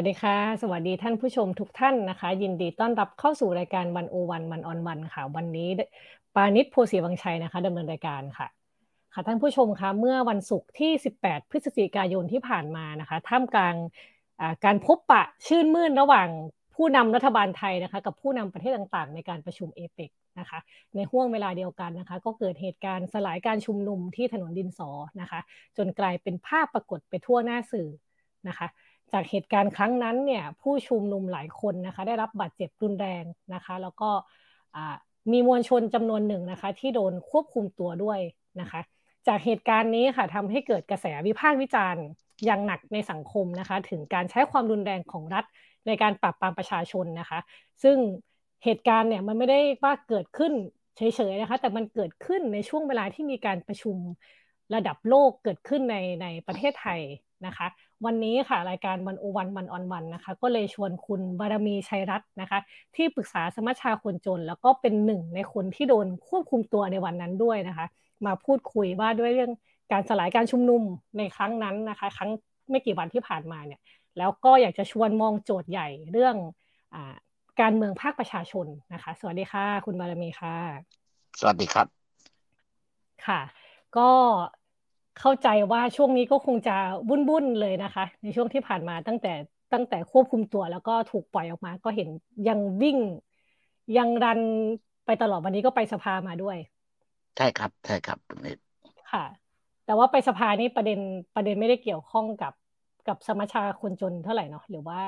วัสดีค่ะ สวัสดีท่านผู้ชมทุกท่านนะคะ ยินดีต้อนรับเข้าสู่รายการวันโอวันวันออนวันค่ะ วันนี้ปานิชโพสีวังชัยนะคะดำเนินรายการค่ะ ค่ะท่านผู้ชมคะเมื่อวันศุกร์ที่ 18 พฤศจิกายนที่ผ่านมานะคะ ท่ามกลางการพบปะชื่นมื่นระหว่างผู้นำรัฐบาลไทยนะคะ กับผู้นำประเทศต่างๆ ในการประชุมเอเปกนะคะ ในห่วงเวลาเดียวกันนะคะ ก็เกิดเหตุการณ์สลายการชุมนุมที่ถนนดินสอนะคะ จนกลายเป็นภาพปรากฏไปทั่วหน้าสื่อนะคะ จากเหตุการณ์ครั้งนั้นเนี่ยผู้ชุมนุมหลายคนนะคะได้รับบาดเจ็บรุนแรงนะคะ แล้วก็มีมวลชนจำนวนหนึ่งนะคะที่โดนควบคุมตัวด้วยนะคะ จากเหตุการณ์นี้ค่ะทำให้เกิดกระแสวิพากษ์วิจารณ์อย่างหนักในสังคมนะคะ ถึงการใช้ความรุนแรงของรัฐในการปราบปรามประชาชนนะคะ ซึ่งเหตุการณ์เนี่ยมันไม่ได้ว่าเกิดขึ้นเฉยๆนะคะ แต่มันเกิดขึ้นในช่วงเวลาที่มีการประชุมระดับโลกเกิดขึ้นในในประเทศไทยนะคะ วันนี้ค่ะรายการวันโอวันวันออนวันนะคะ ก็เลยชวนคุณบารมีชัยรัตน์นะคะ ที่ปรึกษาสมัชชาคนจน แล้วก็เป็นหนึ่งในคนที่โดนควบคุมตัวในวันนั้นด้วยนะคะ มาพูดคุยว่าด้วยเรื่องการสลายการชุมนุมในครั้งนั้นนะคะ ครั้งไม่กี่วันที่ผ่านมาเนี่ย แล้วก็อยากจะชวนมองโจทย์ใหญ่เรื่องอการเมืองภาคประชาชนนะคะ สวัสดีค่ะ คุณบารมีค่ะ สวัสดีครับ ค่ะ ก็ เข้าใจว่าช่วงนี้ก็คงจะวุ่นๆเลยนะคะ ในช่วงที่ผ่านมาตั้งแต่ตั้งแต่ควบคุมตัวแล้วก็ถูกปล่อยออกมา ก็เห็นยังวิ่งยังรันไปตลอดวันนี้ก็ไปสภามาด้วย ใช่ครับใช่ครับตรงนี้ค่ะ แต่ว่าไปสภานี่ประเด็นประเด็นไม่ได้เกี่ยวข้องกับกับสมัชชาคนจนเท่าไหร่เนาะหรือว่า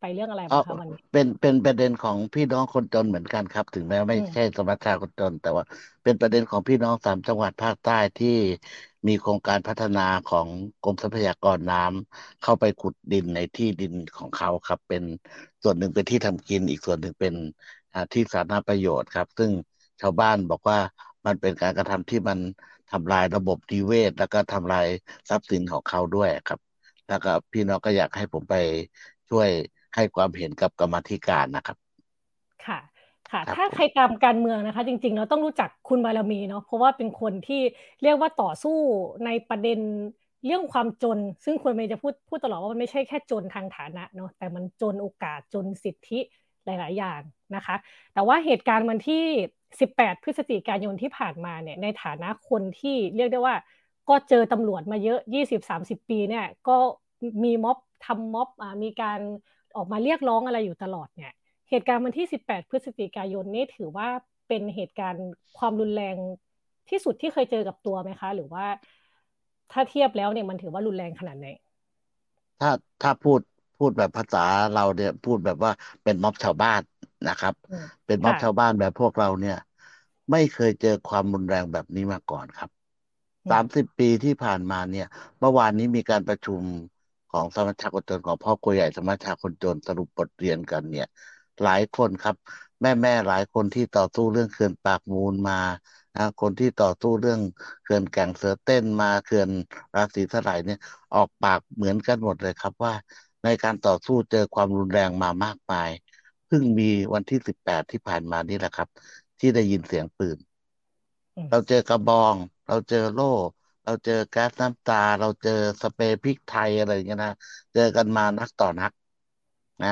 ไปเรื่องอะไรบ้างคะวันนี้เป็นเป็นประเด็นของพี่น้องคนจนเหมือนกันครับ ถึงแม้ไม่ใช่สมัชชาคนจน แต่ว่าเป็นประเด็นของพี่น้องสามจังหวัดภาคใต้ที่ มีโครงการพัฒนาของกรมทรัพยากรน้ำเข้าไปขุดดินในที่ดินของเขาครับ เป็นส่วนหนึ่งเป็นที่ทำกินอีกส่วนหนึ่งเป็นที่สาธารณประโยชน์ครับ ซึ่งชาวบ้านบอกว่ามันเป็นการกระทำที่มันทำลายระบบนิเวศ แล้วก็ทำลายทรัพย์สินของเขาด้วยครับ แล้วก็พี่น้องก็อยากให้ผมไปช่วยให้ความเห็นกับกรรมธิการนะครับ ค่ะ ค่ะถ้าใครตามการเมืองนะคะ จริงๆเราต้องรู้จักคุณบารมีเนาะเพราะว่าเป็นคนที่เรียกว่าต่อสู้ในประเด็นเรื่องความจน ซึ่งคุณเมย์จะพูดพูดตลอดว่ามันไม่ใช่แค่จนทางฐานะเนาะแต่มันจนโอกาสจนสิทธิหลาย ๆ อย่างนะคะ แต่ว่าเหตุการณ์วันที่ 18 พฤศจิกายนที่ผ่านมาเนี่ยในฐานะคนที่เรียกได้ว่า ก็เจอตำรวจมาเยอะ 20-30 ปีเนี่ยก็มีม็อบทำม็อบมีการออกมาเรียกร้องอะไรอยู่ตลอดเนี่ย เหตุการณ์วันที่ 18 พฤศจิกายนนี่ถือว่าเป็นเหตุการณ์ความรุนแรงที่สุดที่เคยเจอกับตัวไหมคะ หรือว่าถ้าเทียบแล้วเนี่ยมันถือว่ารุนแรงขนาดไหน ถ้าถ้าพูดพูดแบบภาษาเราเนี่ยพูดแบบว่าเป็นม็อบชาวบ้านนะครับ เป็นม็อบชาวบ้านแบบพวกเราเนี่ย ไม่เคยเจอความรุนแรงแบบนี้มาก่อนครับสามสิบปีที่ผ่านมาเนี่ย เมื่อวานนี้มีการประชุมของสมัชชาคนจนของพ่อครัวใหญ่สมัชชาคนจนสรุปบทเรียนกันเนี่ย หลายคนครับ แม่แม่หลายคนที่ต่อสู้เรื่องเขื่อนปากมูลมานะคนที่ต่อสู้เรื่องเขื่อนแก่งเสือเต้นมาเขื่อนราศีสลายเนี่ยออกปากเหมือนกันหมดเลยครับว่า ในการต่อสู้เจอความรุนแรงมามากมายเพิ่งมีวันที่สิบแปดที่ผ่านมานี่แหละครับ ที่ได้ยินเสียงปืน เราเจอกระบอง เราเจอโล่เราเจอแก๊สน้ำตา เราเจอสเปรย์พริกไทยอะไรอย่างเงี้ยนะเจอกันมานักต่อนัก นะ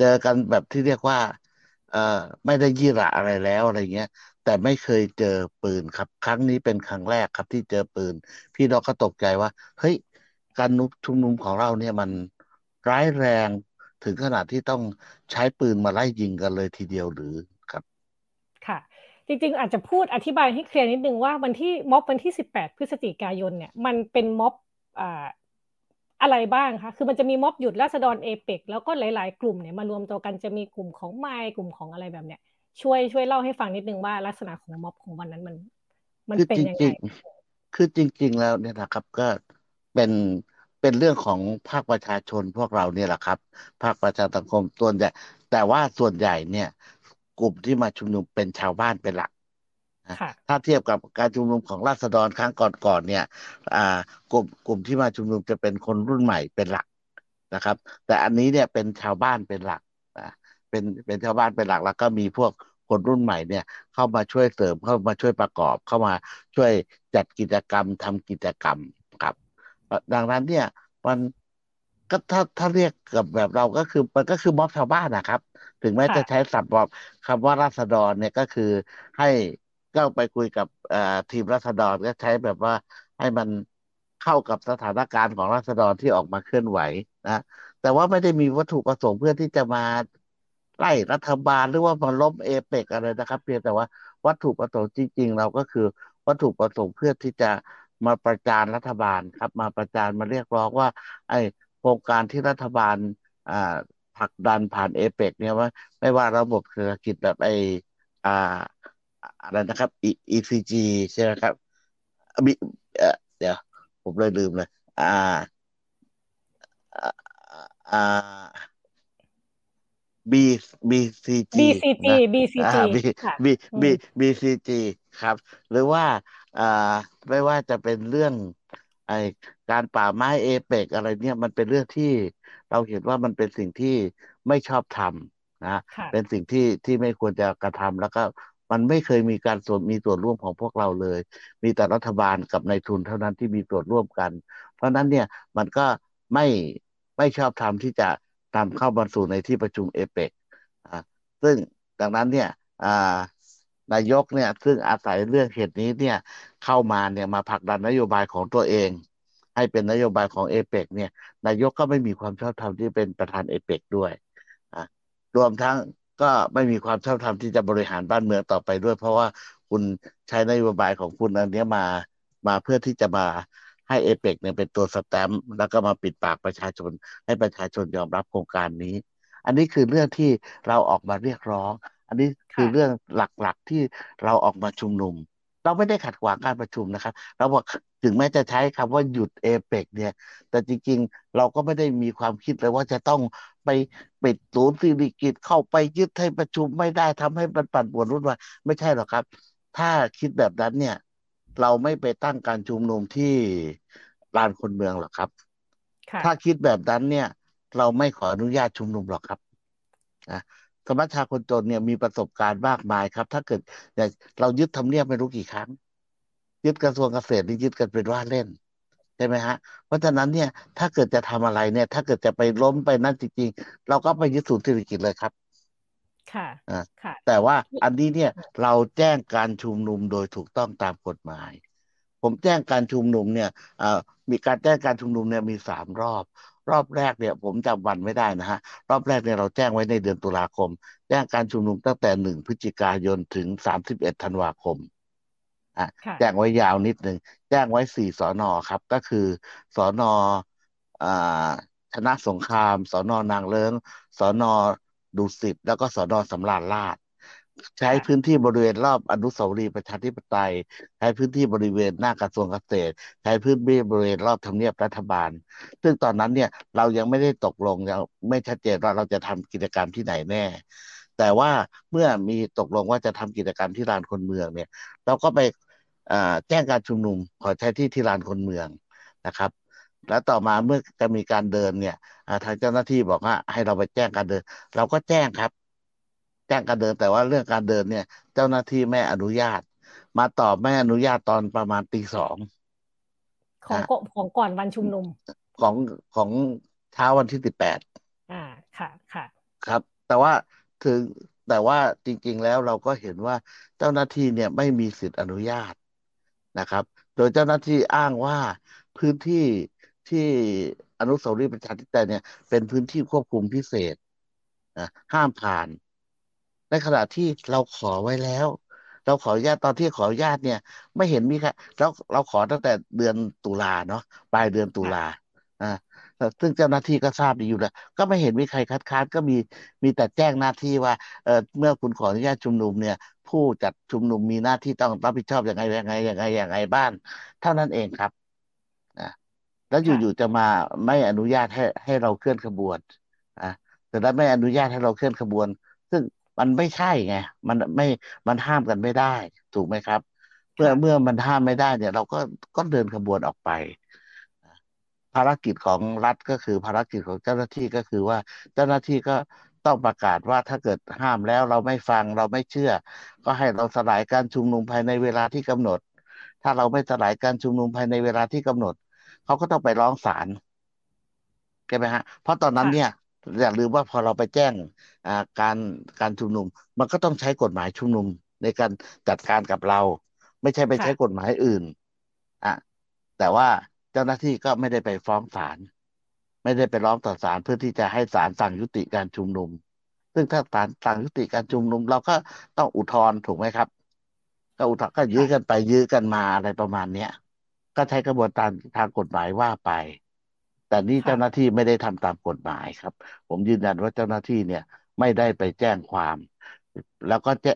เจอกันแบบที่เรียกว่า เอ่อไม่ได้ยี่ระอะไรแล้วอะไรเงี้ย แต่ไม่เคยเจอปืนครับ ครั้งนี้เป็นครั้งแรกครับที่เจอปืน พี่น้องก็ตกใจว่า เฮ้ย การนุชุมนุมของเราเนี่ยมันร้ายแรงถึงขนาดที่ต้องใช้ปืนมาไล่ยิงกันเลยทีเดียวหรือครับ ค่ะ จริง ๆ อาจจะพูดอธิบายให้เคลียร์นิดนึงว่าวันที่ม็อบวันที่ 18 พฤศจิกายนเนี่ย มันเป็นม็อบ อะไรบ้างคะคือมันจะมีม็อบหยุดราษฎรเอเปกแล้วก็หลาย ๆ กลุ่มเนี่ยมารวมตัวกันจะมีกลุ่มของไมค์กลุ่มของอะไรแบบเนี้ยช่วยช่วยเล่าให้ฟังนิดนึงว่าลักษณะของม็อบของวันนั้นมัน มันเป็นยังไงคือจริง ๆ แล้วเนี่ยนะครับ ก็เป็นเป็นเรื่องของภาคประชาชนพวกเราเนี่ยแหละครับ ภาคประชาสังคมส่วนใหญ่แต่ว่าส่วนใหญ่เนี่ย กลุ่มที่มาชุมนุมเป็นชาวบ้านเป็นหลัก ถ้าเทียบกับการชุมนุมของราษฎรครั้งก่อนๆเนี่ยกลุ่มกลุ่มที่มาชุมนุมจะเป็นคนรุ่นใหม่เป็นหลักนะครับ แต่อันนี้เนี่ยเป็นชาวบ้านเป็นหลักนะเป็นเป็นชาวบ้านเป็นหลักแล้วก็มีพวกคนรุ่นใหม่เนี่ย เข้ามาช่วยเสริมเข้ามาช่วยประกอบ เข้ามาช่วยจัดกิจกรรมทำกิจกรรมครับ ดังนั้นเนี่ยมันก็ถ้าถ้าเรียกกับแบบเราก็คือมันก็คือม็อบชาวบ้านนะครับ ถึงแม้จะใช้ศัพท์บอกคำว่าราษฎรเนี่ยก็คือให้ ก็ไปคุยกับทีมราษฎรก็ใช้แบบว่าให้มันเข้ากับสถานการณ์ของราษฎรที่ออกมาเคลื่อนไหวนะแต่ว่าไม่ได้มีวัตถุประสงค์เพื่อที่จะมาไล่รัฐบาลหรือว่ามาล้มเอเปกอะไรนะครับเพียงแต่ว่าวัตถุประสงค์จริง ๆ เราก็คือวัตถุประสงค์เพื่อที่จะมาประจานรัฐบาลครับ มาประจานมาเรียกร้องว่า ไอ้โครงการที่รัฐบาลอ่าผลักดันผ่านเอเปกเนี่ยว่า ไม่ว่าระบบเศรษฐกิจแบบไอ้อ่า อะไรนะครับ ECG ใช่ไหมครับมีเดี๋ยว ผมเลยลืมเลย อ่า อ่า B BCG BCG นะ BCG อ่า B ค่ะ B B BCG ครับ หรือว่าอ่าไม่ว่าจะเป็นเรื่องไอการป่าไม้เอเปกอะไรเนี่ยมันเป็นเรื่องที่เราเห็นว่ามันเป็นสิ่งที่ไม่ชอบทำนะ เป็นสิ่งที่ที่ไม่ควรจะกระทำแล้วก็ มันไม่เคยมีการส่วนมีส่วนร่วมของพวกเราเลย มีแต่รัฐบาลกับนายทุนเท่านั้นที่มีส่วนร่วมกัน เพราะนั้นเนี่ยมันก็ไม่ไม่ชอบทำที่จะนำเข้าบรรสู่ในที่ประชุมเอเปกอ่าซึ่งดังนั้นเนี่ยอ่านายกเนี่ยซึ่งอาศัยเรื่องเหตุนี้เนี่ยเข้ามาเนี่ยมาผลักดันนโยบายของตัวเอง ให้เป็นนโยบายของเอเปกเนี่ยนายกก็ไม่มีความชอบธรรมที่เป็นประธานเอเปกด้วยอ่ารวมทั้ง ก็ไม่มีความชอบธรรมที่จะบริหารบ้านเมืองต่อไปด้วย เพราะว่าคุณใช้นโยบายของคุณอันนี้มามาเพื่อที่จะมาให้เอเปกเนี่ยเป็นตัวสแตมป์แล้วก็มาปิดปากประชาชน ให้ประชาชนยอมรับโครงการนี้ อันนี้คือเรื่องที่เราออกมาเรียกร้อง อันนี้คือเรื่องหลักๆที่เราออกมาชุมนุม เราไม่ได้ขัดขวางการประชุมนะครับ เราบอกถึงแม้จะใช้คำว่าหยุดเอเปกเนี่ย แต่จริงๆ เราก็ไม่ได้มีความคิดเลยว่าจะต้องไปปิดศูนย์สิริกิตเข้าไปยึดให้ประชุมไม่ได้ทำให้มันปั่นป่วนรุ่นวายไม่ใช่หรอกครับ ถ้าคิดแบบนั้นเนี่ย เราไม่ไปตั้งการชุมนุมที่ลานคนเมืองหรอกครับ ถ้าคิดแบบนั้นเนี่ย เราไม่ขออนุญาตชุมนุมหรอกครับนะ สมัชชาคนจนเนี่ยมีประสบการณ์มากมายครับ ถ้าเกิดอย่างเรายึดทำเนียบไม่รู้กี่ครั้ง ยึดกระทรวงเกษตรนี่ยึดกันเป็นว่าเล่นใช่ไหมฮะ เพราะฉะนั้นเนี่ยถ้าเกิดจะทำอะไรเนี่ย ถ้าเกิดจะไปล้มไปนั่นจริงๆ เราก็ไปยึดศูนย์เศรษฐกิจเลยครับ ค่ะอ่าแต่ว่าอันนี้เนี่ยเราแจ้งการชุมนุมโดยถูกต้องตามกฎหมาย ผมแจ้งการชุมนุมเนี่ยมีการแจ้งการชุมนุมเนี่ยมีสามรอบ รอบแรกเนี่ย ผมจำวันไม่ได้นะฮะ รอบแรกเนี่ยเราแจ้งไว้ในเดือนตุลาคม แจ้งการชุมนุมตั้งแต่หนึ่งพฤศจิกายนถึงสามสิบเอ็ดธันวาคมแจ้งไว้ยาวนิดหนึ่งแจ้งไว้สี่สอนอครับ ก็คือสอนอชนะสงครามสอนอนางเลิงสอนอดุสิตแล้วก็สอนอสำราญราช ใช้พื้นที่บริเวณรอบอนุสาวรีย์ประชาธิปไตย ใช้พื้นที่บริเวณหน้ากระทรวงเกษตร ใช้พื้นที่บริเวณรอบทำเนียบรัฐบาล ซึ่งตอนนั้นเนี่ยเรายังไม่ได้ตกลงยังไม่ชัดเจนว่าเราจะทำกิจกรรมที่ไหนแน่ แต่ว่าเมื่อมีตกลงว่าจะทำกิจกรรมที่ลานคนเมืองเนี่ย เราก็ไปแจ้งการชุมนุมขอใช้ที่ที่ลานคนเมืองนะครับแล้วต่อมาเมื่อจะมีการเดินเนี่ยทางเจ้าหน้าที่บอกว่าให้เราไปแจ้งการเดิน เราก็แจ้งครับ แจ้งการเดิน แต่ว่าเรื่องการเดินเนี่ย เจ้าหน้าที่ไม่อนุญาต มาตอบไม่อนุญาตตอนประมาณตีสองของของก่อนวันชุมนุม ของของเช้าวันที่สิบแปดอ่าค่ะค่ะ ครับ แต่ว่าถึงแต่ว่าจริง ๆ แล้วเราก็เห็นว่าเจ้าหน้าที่เนี่ยไม่มีสิทธิอนุญาตนะครับ โดยเจ้าหน้าที่อ้างว่าพื้นที่ที่อนุสาวรีย์ประชาธิปไตยเนี่ยเป็นพื้นที่ควบคุมพิเศษนะห้ามผ่าน ในขณะที่เราขอไว้แล้ว เราขออนุญาตตอนที่ขออนุญาตเนี่ย ไม่เห็นมีใครเราเราขอตั้งแต่เดือนตุลาเนาะปลายเดือนตุลาอ่าซึ่งเจ้าหน้าที่ก็ทราบดีอยู่แล้วก็ไม่เห็นมีใครคัดค้านก็มีมีแต่แจ้งหน้าที่ว่าเออเมื่อคุณขออนุญาตชุมนุมเนี่ย ผู้จัดชุมนุมมีหน้าที่ต้องรับผิดชอบอย่างไรอย่างไรอย่างไรอย่างไรบ้านเท่านั้นเองครับนะแล้วอยู่ๆจะมาไม่อนุญาตให้ให้เราเคลื่อนขบวนอะแต่ถ้าไม่อนุญาตให้เราเคลื่อนขบวน ซึ่ง มันไม่ใช่ไงมันไม่มันห้ามกันไม่ได้ ถูกไหมครับ เมื่อเมื่อมันห้ามไม่ได้เนี่ย เราก็ก็เดินขบวนออกไป ภารกิจของรัฐก็คือภารกิจของเจ้าหน้าที่ก็คือว่าเจ้าหน้าที่ก็ต้องประกาศว่าถ้าเกิดห้ามแล้วเราไม่ฟังเราไม่เชื่อ ก็ให้เราสลายการชุมนุมภายในเวลาที่กำหนด ถ้าเราไม่สลายการชุมนุมภายในเวลาที่กำหนด เขาก็ต้องไปร้องศาลใช่ไหมฮะ เพราะตอนนั้นเนี่ย อย่าลืมว่าพอเราไปแจ้งการการชุมนุม มันก็ต้องใช้กฎหมายชุมนุมในการจัดการกับเรา ไม่ใช่ไปใช้กฎหมายอื่นอะแต่ว่าเจ้าหน้าที่ก็ไม่ได้ไปฟ้องศาลไม่ได้ไปร้องต่อศาลเพื่อที่จะให้ศาลสั่งยุติการชุมนุม ซึ่งถ้าศาลสั่งยุติการชุมนุม เราก็ต้องอุทธรณ์ถูกไหมครับ ก็อุทธรณ์ก็ยื้อกันไปยื้อกันมาอะไรประมาณเนี้ยก็ใช้กระบวนการทางกฎหมายว่าไป แต่นี่เจ้าหน้าที่ไม่ได้ทำตามกฎหมายครับ ผมยืนยันว่าเจ้าหน้าที่เนี่ยไม่ได้ไปแจ้งความ แล้วก็จะ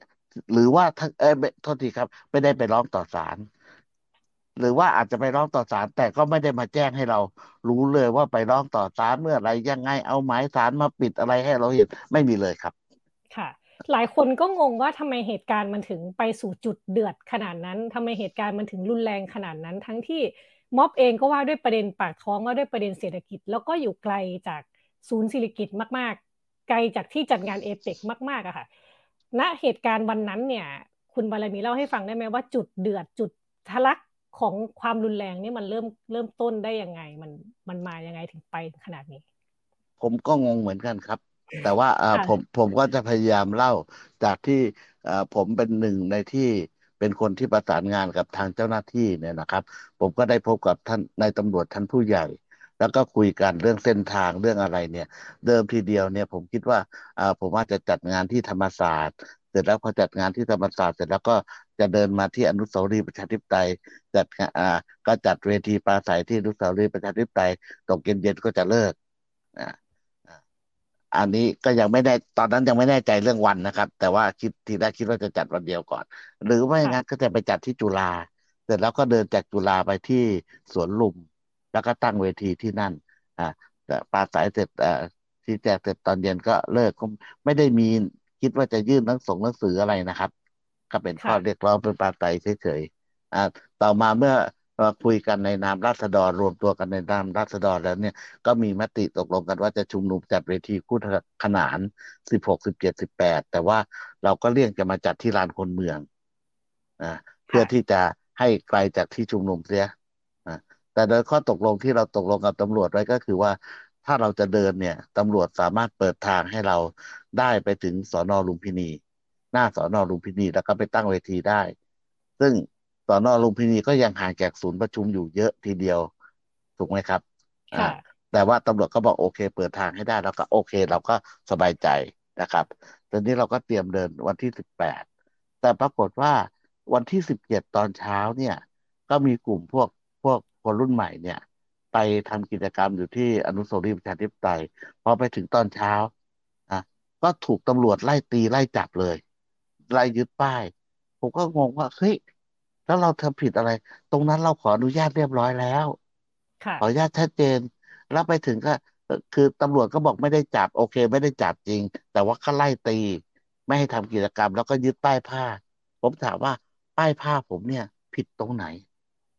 หรือว่าทั้งเออโทษทีครับ ไม่ได้ไปร้องต่อศาลหรือว่าอาจจะไปร้องต่อศาลแต่ก็ไม่ได้มาแจ้งให้เรา รู้เลยว่าไปร้องต่อศาลเมื่อไรยังไงเอาหมายศาลมาปิดอะไรให้เราเห็นไม่มีเลยครับ ค่ะ หลายคนก็งงว่าทำไมเหตุการณ์มันถึงไปสู่จุดเดือดขนาดนั้นทำไมเหตุการณ์มันถึงรุนแรงขนาดนั้น ทั้งที่ ม็อบเองก็ว่าด้วยประเด็นปากท้องว่าด้วยประเด็นเศรษฐกิจ แล้วก็อยู่ไกลจากศูนย์ศิริกิจมาก ๆ ไกลจากที่จัดงานเอเปกมากๆอะค่ะ ณเหตุการณ์วันนั้นเนี่ย คุณบารมีเล่าให้ฟังได้ไหมว่าจุดเดือดจุดทะลักของความรุนแรงนี่มันเริ่มเริ่มต้นได้ยังไง มันมันมายังไงถึงไปขนาดนี้ ผมก็งงเหมือนกันครับ แต่ว่าผมผมก็จะพยายามเล่าจากที่ผมเป็นหนึ่งในที่ เป็นคนที่ประสานงานกับทางเจ้าหน้าที่เนี่ยนะครับ ผมก็ได้พบกับท่านนายตำรวจท่านผู้ใหญ่ แล้วก็คุยกันเรื่องเส้นทางเรื่องอะไรเนี่ย เดิมทีเดียวเนี่ยผมคิดว่าผมว่าจจะจัดงานที่ธรรมศาสตร์เสร็จแล้วพอจัดงานที่ธรรมศาสตร์เสร็จแล้วก็จะเดินมาที่อนุสาวรีย์ประชาธิปไตยจัดอ่าก็จัดเวทีปราศัยที่อนุสาวรีย์ประชาธิปไตยตกเย็นๆก็จะเลิกอ่า อันนี้ก็ยังไม่ได้ตอนนั้นยังไม่แน่ใจเรื่องวันนะครับ แต่ว่าคิดทีแรกคิดว่าจะจัดวันเดียวก่อน หรือไม่งั้นก็จะไปจัดที่จุฬาเสร็จแล้วก็เดินจากจุฬาไปที่สวนลุม แล้วก็ตั้งเวทีที่นั่น อ่าแต่ปราศัยเสร็จอ่าที่แจกเสร็จตอนเย็นก็เลิกก็ไม่ได้มีคิดว่าจะยื่นหนังส่งหนังสืออะไรนะครับ ก็เป็นข้อเรียกร้องเป็นปาไตยเฉยๆอ่าต่อมาเมื่อมา คุยกันในนามราษฎรรวมตัวกันในนามราษฎรแล้วเนี่ยก็มีมติตกลงกันว่าจะชุมนุมจัดเวทีคู่ขนานสิบหกสิบเจ็ดสิบแปดแต่ว่าเราก็เลี่ยงจะมาจัดที่ลานคนเมืองอ่าเพื่อที่จะให้ไกลจากที่ชุมนุมเสียอ่าแต่โดยข้อตกลงที่เราตกลงกับตำรวจไว้ก็คือว่าถ้าเราจะเดินเนี่ยตำรวจสามารถเปิดทางให้เราได้ไปถึงสอนอลุมพินี หน้าสอนอลุมพินีแล้วก็ไปตั้งเวทีได้ ซึ่ง สอนอลุมพินีก็ยังห่างจากศูนย์ประชุมอยู่เยอะทีเดียว ถูกไหมครับอ่าแต่ว่าตำรวจก็บอกโอเค เปิดทางให้ได้แล้วก็โอเค เราก็สบายใจนะครับตอนนี้เราก็เตรียมเดินวันที่สิบแปดแต่ปรากฏว่าวันที่สิบเจ็ดตอนเช้าเนี่ย ก็มีกลุ่มพวกพวกคนรุ่นใหม่เนี่ย ไปทำกิจกรรมอยู่ที่อนุสาวรีย์ประชาธิปไตยพอไปถึงตอนเช้าอะก็ถูกตำรวจไล่ตีไล่จับเลย ไล่ยึดป้าย ผมก็งงว่าเฮ้ย แล้วเราทำผิดอะไร ตรงนั้นเราขออนุญาตเรียบร้อยแล้วขออนุญาตชัดเจน แล้วไปถึงก็คือตำรวจก็บอกไม่ได้จับโอเค ไม่ได้จับจริง แต่ว่าก็ไล่ตี ไม่ให้ทำกิจกรรม แล้วก็ยึดป้ายผ้า ผมถามว่าป้ายผ้าผมเนี่ย ผิดตรงไหน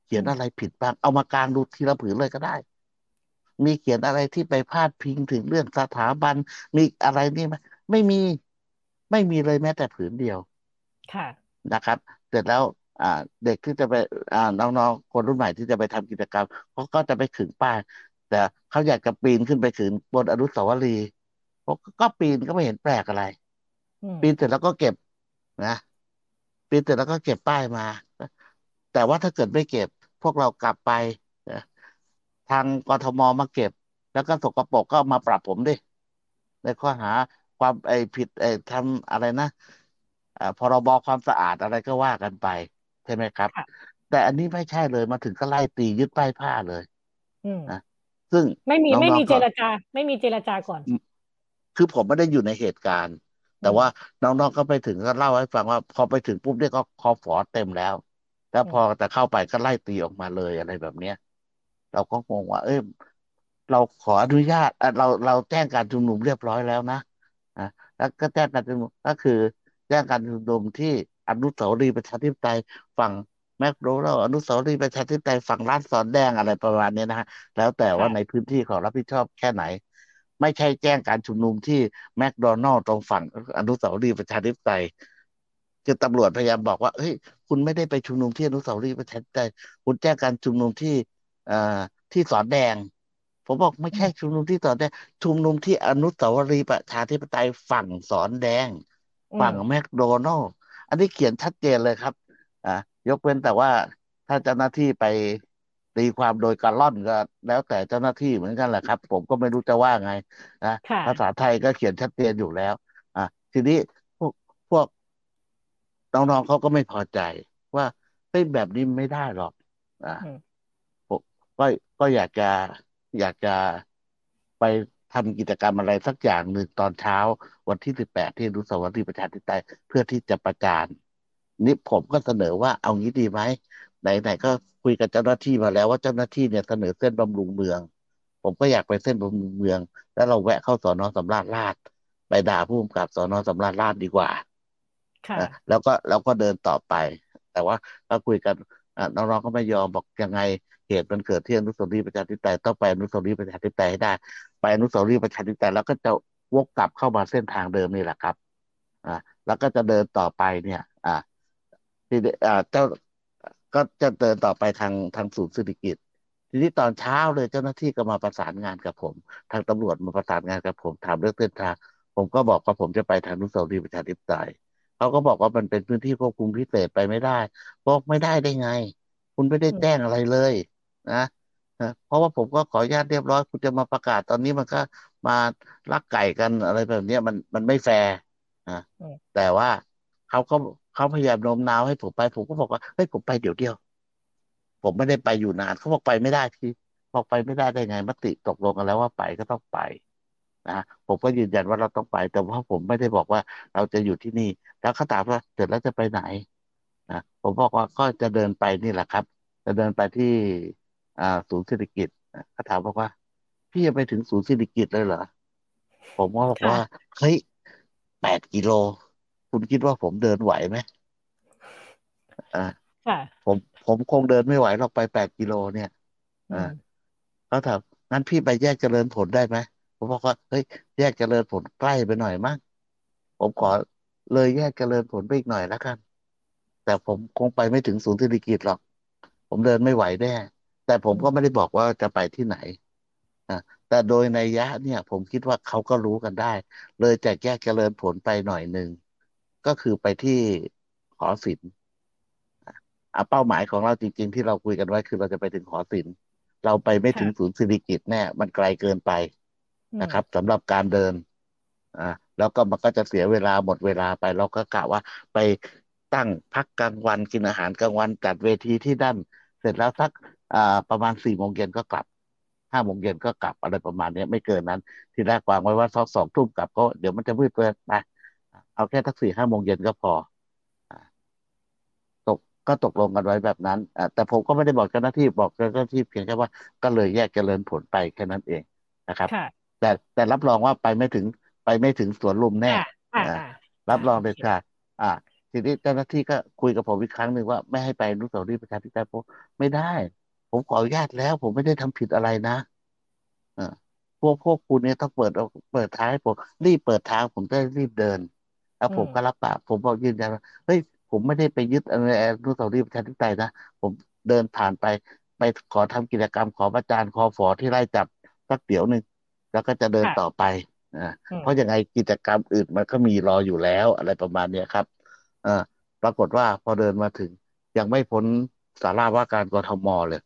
เขียนอะไรผิดบ้างเอามากางดูทีละผืนเลยก็ได้ มีเขียนอะไรที่ไปพาดพิงถึงเรื่องสถาบัน มีอะไรนี่ไหมไม่มีไม่มีเลยแม้แต่ผืนเดียว ค่ะ นะครับ เสร็จแล้ว อ่าเด็กที่จะไปอ่าน้องๆคนรุ่นใหม่ที่จะไปทำกิจกรรมเขาก็จะไปขึงป้ายแต่เขาอยากจะปีนขึ้นไปขึงบนอนุสาวรีย์ก็ปีนก็ไม่เห็นแปลกอะไร ปีนเสร็จแล้วก็เก็บนะปีนเสร็จแล้วก็เก็บป้ายมา แต่ว่าถ้าเกิดไม่เก็บ พวกเรากลับไปทางกทมมาเก็บ แล้วก็สกปรกก็มาปรับผมดิในข้อหาความไอผิดไอทำอะไรนะพรบความสะอาดอะไรก็ว่ากันไป ใช่ไหมครับ แต่อันนี้ไม่ใช่เลยมาถึงก็ไล่ตียึดป้ายผ้าเลยนะซึ่งไม่มีไม่มีเจรจา ไม่มีเจรจาก่อน คือผมไม่ได้อยู่ในเหตุการณ์ แต่ว่าน้องๆก็ไปถึงก็เล่าให้ฟังว่า พอไปถึงปุ๊บเนี่ยก็คอฝอเต็มแล้ว แล้วพอแต่เข้าไปก็ไล่ตีออกมาเลยอะไรแบบเนี้ยเราก็งงว่า เอ้ยเราขออนุญาตเราเราแจ้งการชุมนุมเรียบร้อยแล้วนะอะแล้วก็แจ้งการชุมนุมก็คือ แจ้งการชุมนุมที่ อนุสาวรีย์ประชาธิปไตยฝั่งแมคโดนัลอนุสาวรีย์ประชาธิปไตยฝั่งร้านสอนแดงอะไรประมาณนี้นะฮะแล้วแต่ว่าในพื้นที่ของรับผิดชอบแค่ไหน ไม่ใช่แจ้งการชุมนุมที่แมคโดนัลตรงฝั่งอนุสาวรีย์ประชาธิปไตยคือตำรวจพยายามบอกว่าเฮ้ยคุณไม่ได้ไปชุมนุมที่อนุสาวรีย์ประชาธิปไตยคุณแจ้งการชุมนุมที่อ่ที่สอนแดง ผมบอกไม่ใช่ชุมนุมที่ต่อแดงชุมนุมที่อนุสาวรีย์ประชาธิปไตยฝั่งสอนแดง ฝั่งแมคโดนัลล์อั นนี้เขียนชัดเจนเลยครับ อ่ายกเว้นแต่ว่าถ้าเจ้าหน้าที่ไปตีความโดยการล่อนก็แล้วแต่เจ้าหน้าที่เหมือนกันแหละครับ ผมก็ไม่รู้จะว่าไงนะภาษาไทยก็เขียนชัดเจนอยู่แล้ว อะทีนี้พวกพวกน้องๆเขาก็ไม่พอใจ ว่าเฮ้ยแบบนี้ไม่ได้หรอก อ่าก็ก็อยากจะอยากจะไป ทำกิจกรรมอะไรสักอย่างหนึ่งตอนเช้า วันที่สิบแปดที่รุสาวรีประชาธิปไตยเพื่อที่จะประจานนี่ผมก็เสนอว่าเอางี้ดีไหมไหนๆก็คุยกับเจ้าหน้าที่มาแล้วว่าเจ้าหน้าที่เนี่ยเสนอเส้นบำรุงเมือง ผมก็อยากไปเส้นบำรุงเมือง แล้วเราแวะเข้าสอนอสำราญราชไปด่าผู้กำกับสอนอสำราญราชดีกว่าแล้วก็แล้วก็เดินต่อไป แต่ว่าก็คุยกันน้องๆก็ไม่ยอมบอกยังไงเหตุมันเกิดที่อนุสาวรีย์ประชาธิปไตยต้องไปอนุสาวรีย์ประชาธิปไตยให้ได้ ไปอนุสาวรีย์ประชาธิปไตยแล้วก็จะวกกลับเข้ามาเส้นทางเดิมนี่แหละครับ อ่า แล้วก็จะเดินต่อไปเนี่ย อ่าที่อ่าเจ้าก็จะเดินต่อไปทางทางศูนย์เศรษฐกิจ ทีนี้ตอนเช้าเลยเจ้าหน้าที่ก็มาประสานงานกับผม ทางตำรวจมาประสานงานกับผมถามเรื่องเส้นทาง ผมก็บอกว่าผมจะไปทางอนุสาวรีย์ประชาธิปไตยเขาก็บอกว่ามันเป็นพื้นที่ควบคุมพิเศษไปไม่ได้บอกไม่ได้ได้ไง คุณไม่ได้แจ้งอะไรเลย นะ เพราะว่าผมก็ขออนุญาตเรียบร้อย คุณจะมาประกาศตอนนี้มันก็มาลักไก่กันอะไรแบบนี้มันมันไม่แฟร์นะแต่ว่าเขาก็เขาพยายามโน้มน้าวให้ผมไป ผมก็บอกว่าเฮ้ยผมไปเดี๋ยวเดียวผมไม่ได้ไปอยู่นานเขาบอกไปไม่ได้ที่บอกไปไม่ได้ได้ไงมติตกลงกันแล้วว่าไปก็ต้องไปนะผมก็ยืนยันว่าเราต้องไป แต่ว่าผมไม่ได้บอกว่าเราจะอยู่ที่นี่ แล้วเขาถามว่าเสร็จแล้วจะไปไหนนะผมบอกว่าก็จะเดินไปนี่แหละครับ จะเดินไปที่อ่า ศูนย์เศรษฐกิจเขาถามบอกว่า พี่จะไปถึงศูนย์เศรษฐกิจเลยเหรอ ผมก็บอกว่าเฮ้ยแปดกิโล คุณคิดว่าผมเดินไหวไหมอ่าผมผมคงเดินไม่ไหวหรอกไปแปดกิโลเนี่ยอ่าเขาถามงั้นพี่ไปแยกเจริญผลได้ไหมผมบอกว่าเฮ้ยแยกเจริญผลใกล้ไปหน่อยมั้งผมขอเลยแยกเจริญผลไปอีกหน่อยแล้วกัน แต่ผมคงไปไม่ถึงศูนย์เศรษฐกิจหรอก ผมเดินไม่ไหวแน่ แต่ผมก็ไม่ได้บอกว่าจะไปที่ไหนนะแต่โดยในยะเนี่ย ผมคิดว่าเขาก็รู้กันได้ เลยจะแยกเจริญผลไปหน่อยหนึ่งก็คือไปที่หอศิลป์เป้าหมายของเราจริง ๆ ที่เราคุยกันไว้คือเราจะไปถึงหอศิลป์เราไปไม่ถึงศูนย์สิริกิตแน่มันไกลเกินไปนะครับสำหรับการเดิน อ่า แล้วก็มันก็จะเสียเวลาหมดเวลาไป เราก็กะว่าไปตั้งพักกลางวันกินอาหารกลางวันจัดเวทีที่ด้านเสร็จแล้วสัก อ่าประมาณสี่โมงเย็นก็กลับห้าโมงเย็นก็กลับอะไรประมาณนี้ไม่เกินนั้น ที่แรกวางไว้ว่าสักสองทุ่มกลับก็เดี๋ยวมันจะมืดเกินไปเอาแค่ทักสี่ห้าโมงเย็นก็พอตกก็ตกลงกันไว้แบบนั้นแต่ผมก็ไม่ได้บอกเจ้าหน้าที่บอกเจ้าหน้าที่เพียงแค่ว่าก็เลยแยกเจริญผลไปแค่นั้นเองนะครับ แต่แต่รับรองว่าไปไม่ถึงไปไม่ถึงสวนลุมแน่รับรองเลยค่ะอ่าทีนี้เจ้าหน้าที่ก็คุยกับผมอีกครั้งหนึ่งว่าไม่ให้ไปนุสาวรีย์ประชาธิปไตยผมไม่ได้ ผมขออนุญาตแล้ว ผมไม่ได้ทำผิดอะไรนะอ่าพวกพวกคุณเนี่ยต้องเปิดเปิดทางให้ผมรีบเปิดทางผมจะรีบเดินแล้วผมก็รับปากผมบอกยืนยันว่าเฮ้ยผมไม่ได้ไปยึดอะไรนุสาวรีย์ประชาธิปไตยนะผมเดินผ่านไปไปขอทำกิจกรรมขอประจานคอฝอที่ไล่จับสักเดี๋ยวหนึ่งแล้วก็จะเดินต่อไปอ่าเพราะยังไงกิจกรรมอื่นมันก็มีรออยู่แล้วอะไรประมาณนี้ครับอ่าปรากฏว่าพอเดินมาถึงยังไม่พ้นสาราว่าการกทมเลย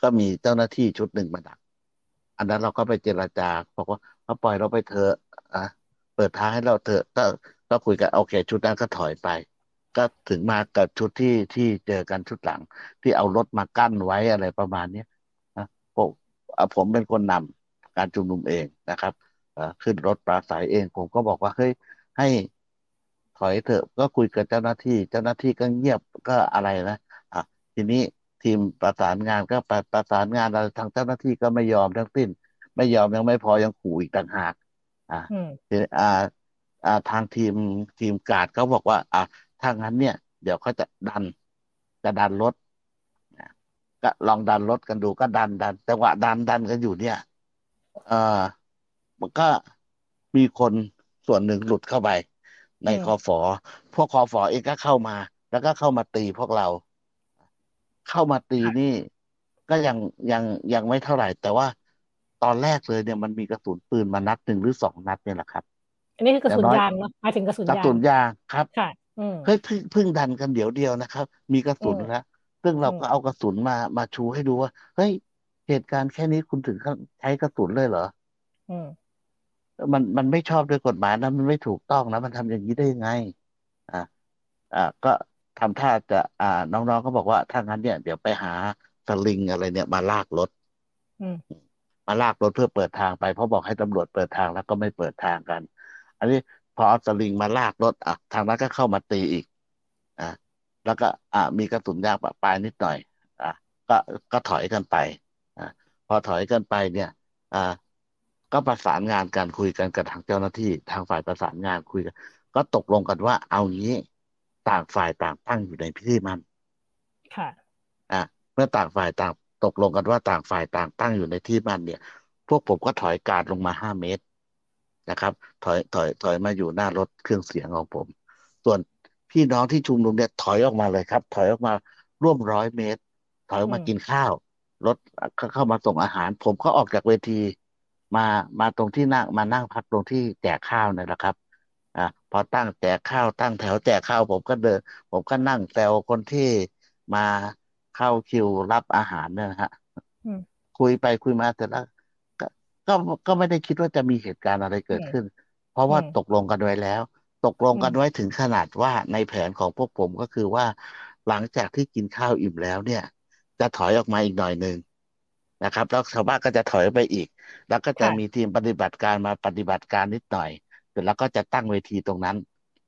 ก็มีเจ้าหน้าที่ชุดหนึ่งมาดัก อันนั้นเราก็ไปเจราจาบอกว่าเขาปล่อยเราไปเถอะอะเปิดทางให้เราเถอะก็ก็คุยกันโอเค ชุดนั้นก็ถอยไป ก็ถึงมากับชุดที่ที่เจอกันชุดหลัง ที่เอารถมากั้นไว้อะไรประมาณเนี้ยนะผมผมเป็นคนนำการชุมนุมเองนะครับขึ้นรถปราศัยเอง ผมก็บอกว่าเฮ้ยให้ถอยเถอะก็คุยกับเจ้าหน้าที่ เจ้าหน้าที่ก็เงียบก็อะไรนะอะทีนี้ ทีมประสานงานก็ประสานงานอะไรทางเจ้าหน้าที่ก็ไม่ยอมทั้งสิ้น ไม่ยอมยังไม่พอยังขู่อีกต่างหาก อ่าอ่าอ่าทางทีมทีมการ์ดเขาบอกว่า อ่าถ้างั้นเนี่ย เดี๋ยวเขาจะดันจะดันรถก็ลองดันรถกันดูก็ดันดันจังหวะดันดันกันอยู่เนี่ย เออมันก็มีคนส่วนหนึ่งหลุดเข้าไป ในคอฟอพวกคอฟอเองก็เข้ามา แล้วก็เข้ามาตีพวกเรา เข้ามาตีนี่ ก็ยังยังยังไม่เท่าไหร่ แต่ว่าตอนแรกเลยเนี่ยมันมีกระสุนปืนมานัดหนึ่งหรือสองนัดเนี่ยแหละครับ อันนี้คือกระสุนยางเนาะหมายถึงกระสุนกระยางสุนยางครับค่ะอืมเฮ้ยเพิ่งเพิ่งดันกันเดี๋ยวเดียวนะครับ มีกระสุนแล้วซึ่งเราก็เอากระสุนมามาชูให้ดูว่าเฮ้ยเหตุการณ์แค่นี้คุณถึงใช้กระสุนเลยเหรออืมมันมันไม่ชอบด้วยกฎหมายนะมันไม่ถูกต้องนะ มันทำอย่างนี้ได้ยังไง อ่า อ่า ก็ ทำท่าจะอ่า น้องๆก็บอกว่าถ้างั้นเนี่ยเดี๋ยวไปหาสลิงอะไรเนี่ยมาลากรถมาลากรถเพื่อเปิดทางไปเพราะบอกให้ตำรวจเปิดทางแล้วก็ไม่เปิดทางกัน อันนี้พอเอาสลิงมาลากรถอะทางนั้นก็เข้ามาตีอีกอ่าแล้วก็อ่ามีกระสุนยางปะปลายนิดหน่อย อ่าก็ก็ถอยกันไปอ่าพอถอยกันไปเนี่ย อ่าก็ประสานงานการคุยกันกับทางเจ้าหน้าที่ ทางฝ่ายประสานงานคุยกันก็ตกลงกันว่าเอางี้ ต่างฝ่ายต่างตั้งอยู่ในพิธีมันค่ะอ่าเมื่อต่างฝ่ายต่างตกลงกันว่าต่างฝ่ายต่างตั้งอยู่ในที่มันเนี่ย พวกผมก็ถอยการลงมาห้าเมตรนะครับ ถอยถอยถอยมาอยู่หน้ารถเครื่องเสียงของผม ส่วนพี่น้องที่ชุมนุมเนี่ยถอยออกมาเลยครับ ถอยออกมาร่วมร้อยเมตร ถอยออกมากินข้าวรถเข้ามาส่งอาหาร ผมก็ออกจากเวทีมามาตรงที่นั่งมานั่งพักตรงที่แจกข้าวนี่แหละครับอ่า พอตั้งแจกข้าวตั้งแถวแจกข้าวผมก็เดิน ผมก็นั่งแซวคนที่มาเข้าคิวรับอาหารเนี่ยนะฮะคุยไปคุยมาเสร็จแล้วก็ก็ก็ไม่ได้คิดว่าจะมีเหตุการณ์อะไรเกิดขึ้น เพราะว่าตกลงกันไว้แล้ว ตกลงกันไว้ถึงขนาดว่าในแผนของพวกผมก็คือว่าหลังจากที่กินข้าวอิ่มแล้วเนี่ย จะถอยออกมาอีกหน่อยหนึ่งนะครับแล้วชาวบ้านก็จะถอยไปอีก แล้วก็จะมีทีมปฏิบัติการมาปฏิบัติการนิดหน่อย เสร็จแล้วก็จะตั้งเวทีตรงนั้น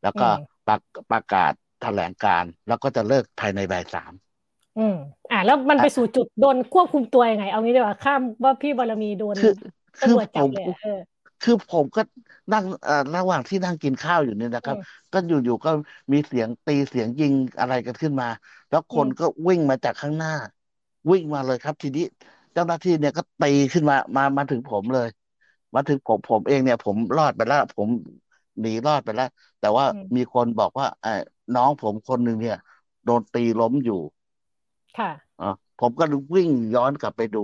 แล้วก็ประประกาศแถลงการ แล้วก็จะเลิกภายในบ่ายสามอืมอ่าแล้วมันไปสู่จุดโดนควบคุมตัวยังไง เอางี้ดีกว่าข้ามว่าพี่บารมีโดนตำรวจจับเลยเออคือผมก็นั่งเอ่อระหว่างที่นั่งกินข้าวอยู่เนี่ยนะครับ ก็อยู่ๆก็มีเสียงตีเสียงยิงอะไรกันขึ้นมา แล้วคนก็วิ่งมาจากข้างหน้า วิ่งมาเลยครับ ทีนี้เจ้าหน้าที่เนี่ยก็ตีขึ้นมามามาถึงผมเลย มาถึงผมผมเองเนี่ย ผมรอดไปแล้ว ผมหนีรอดไปแล้ว แต่ว่ามีคนบอกว่าไอ้น้องผมคนหนึ่งเนี่ย โดนตีล้มอยู่ ค่ะอ๋อผมก็วิ่งย้อนกลับไปดู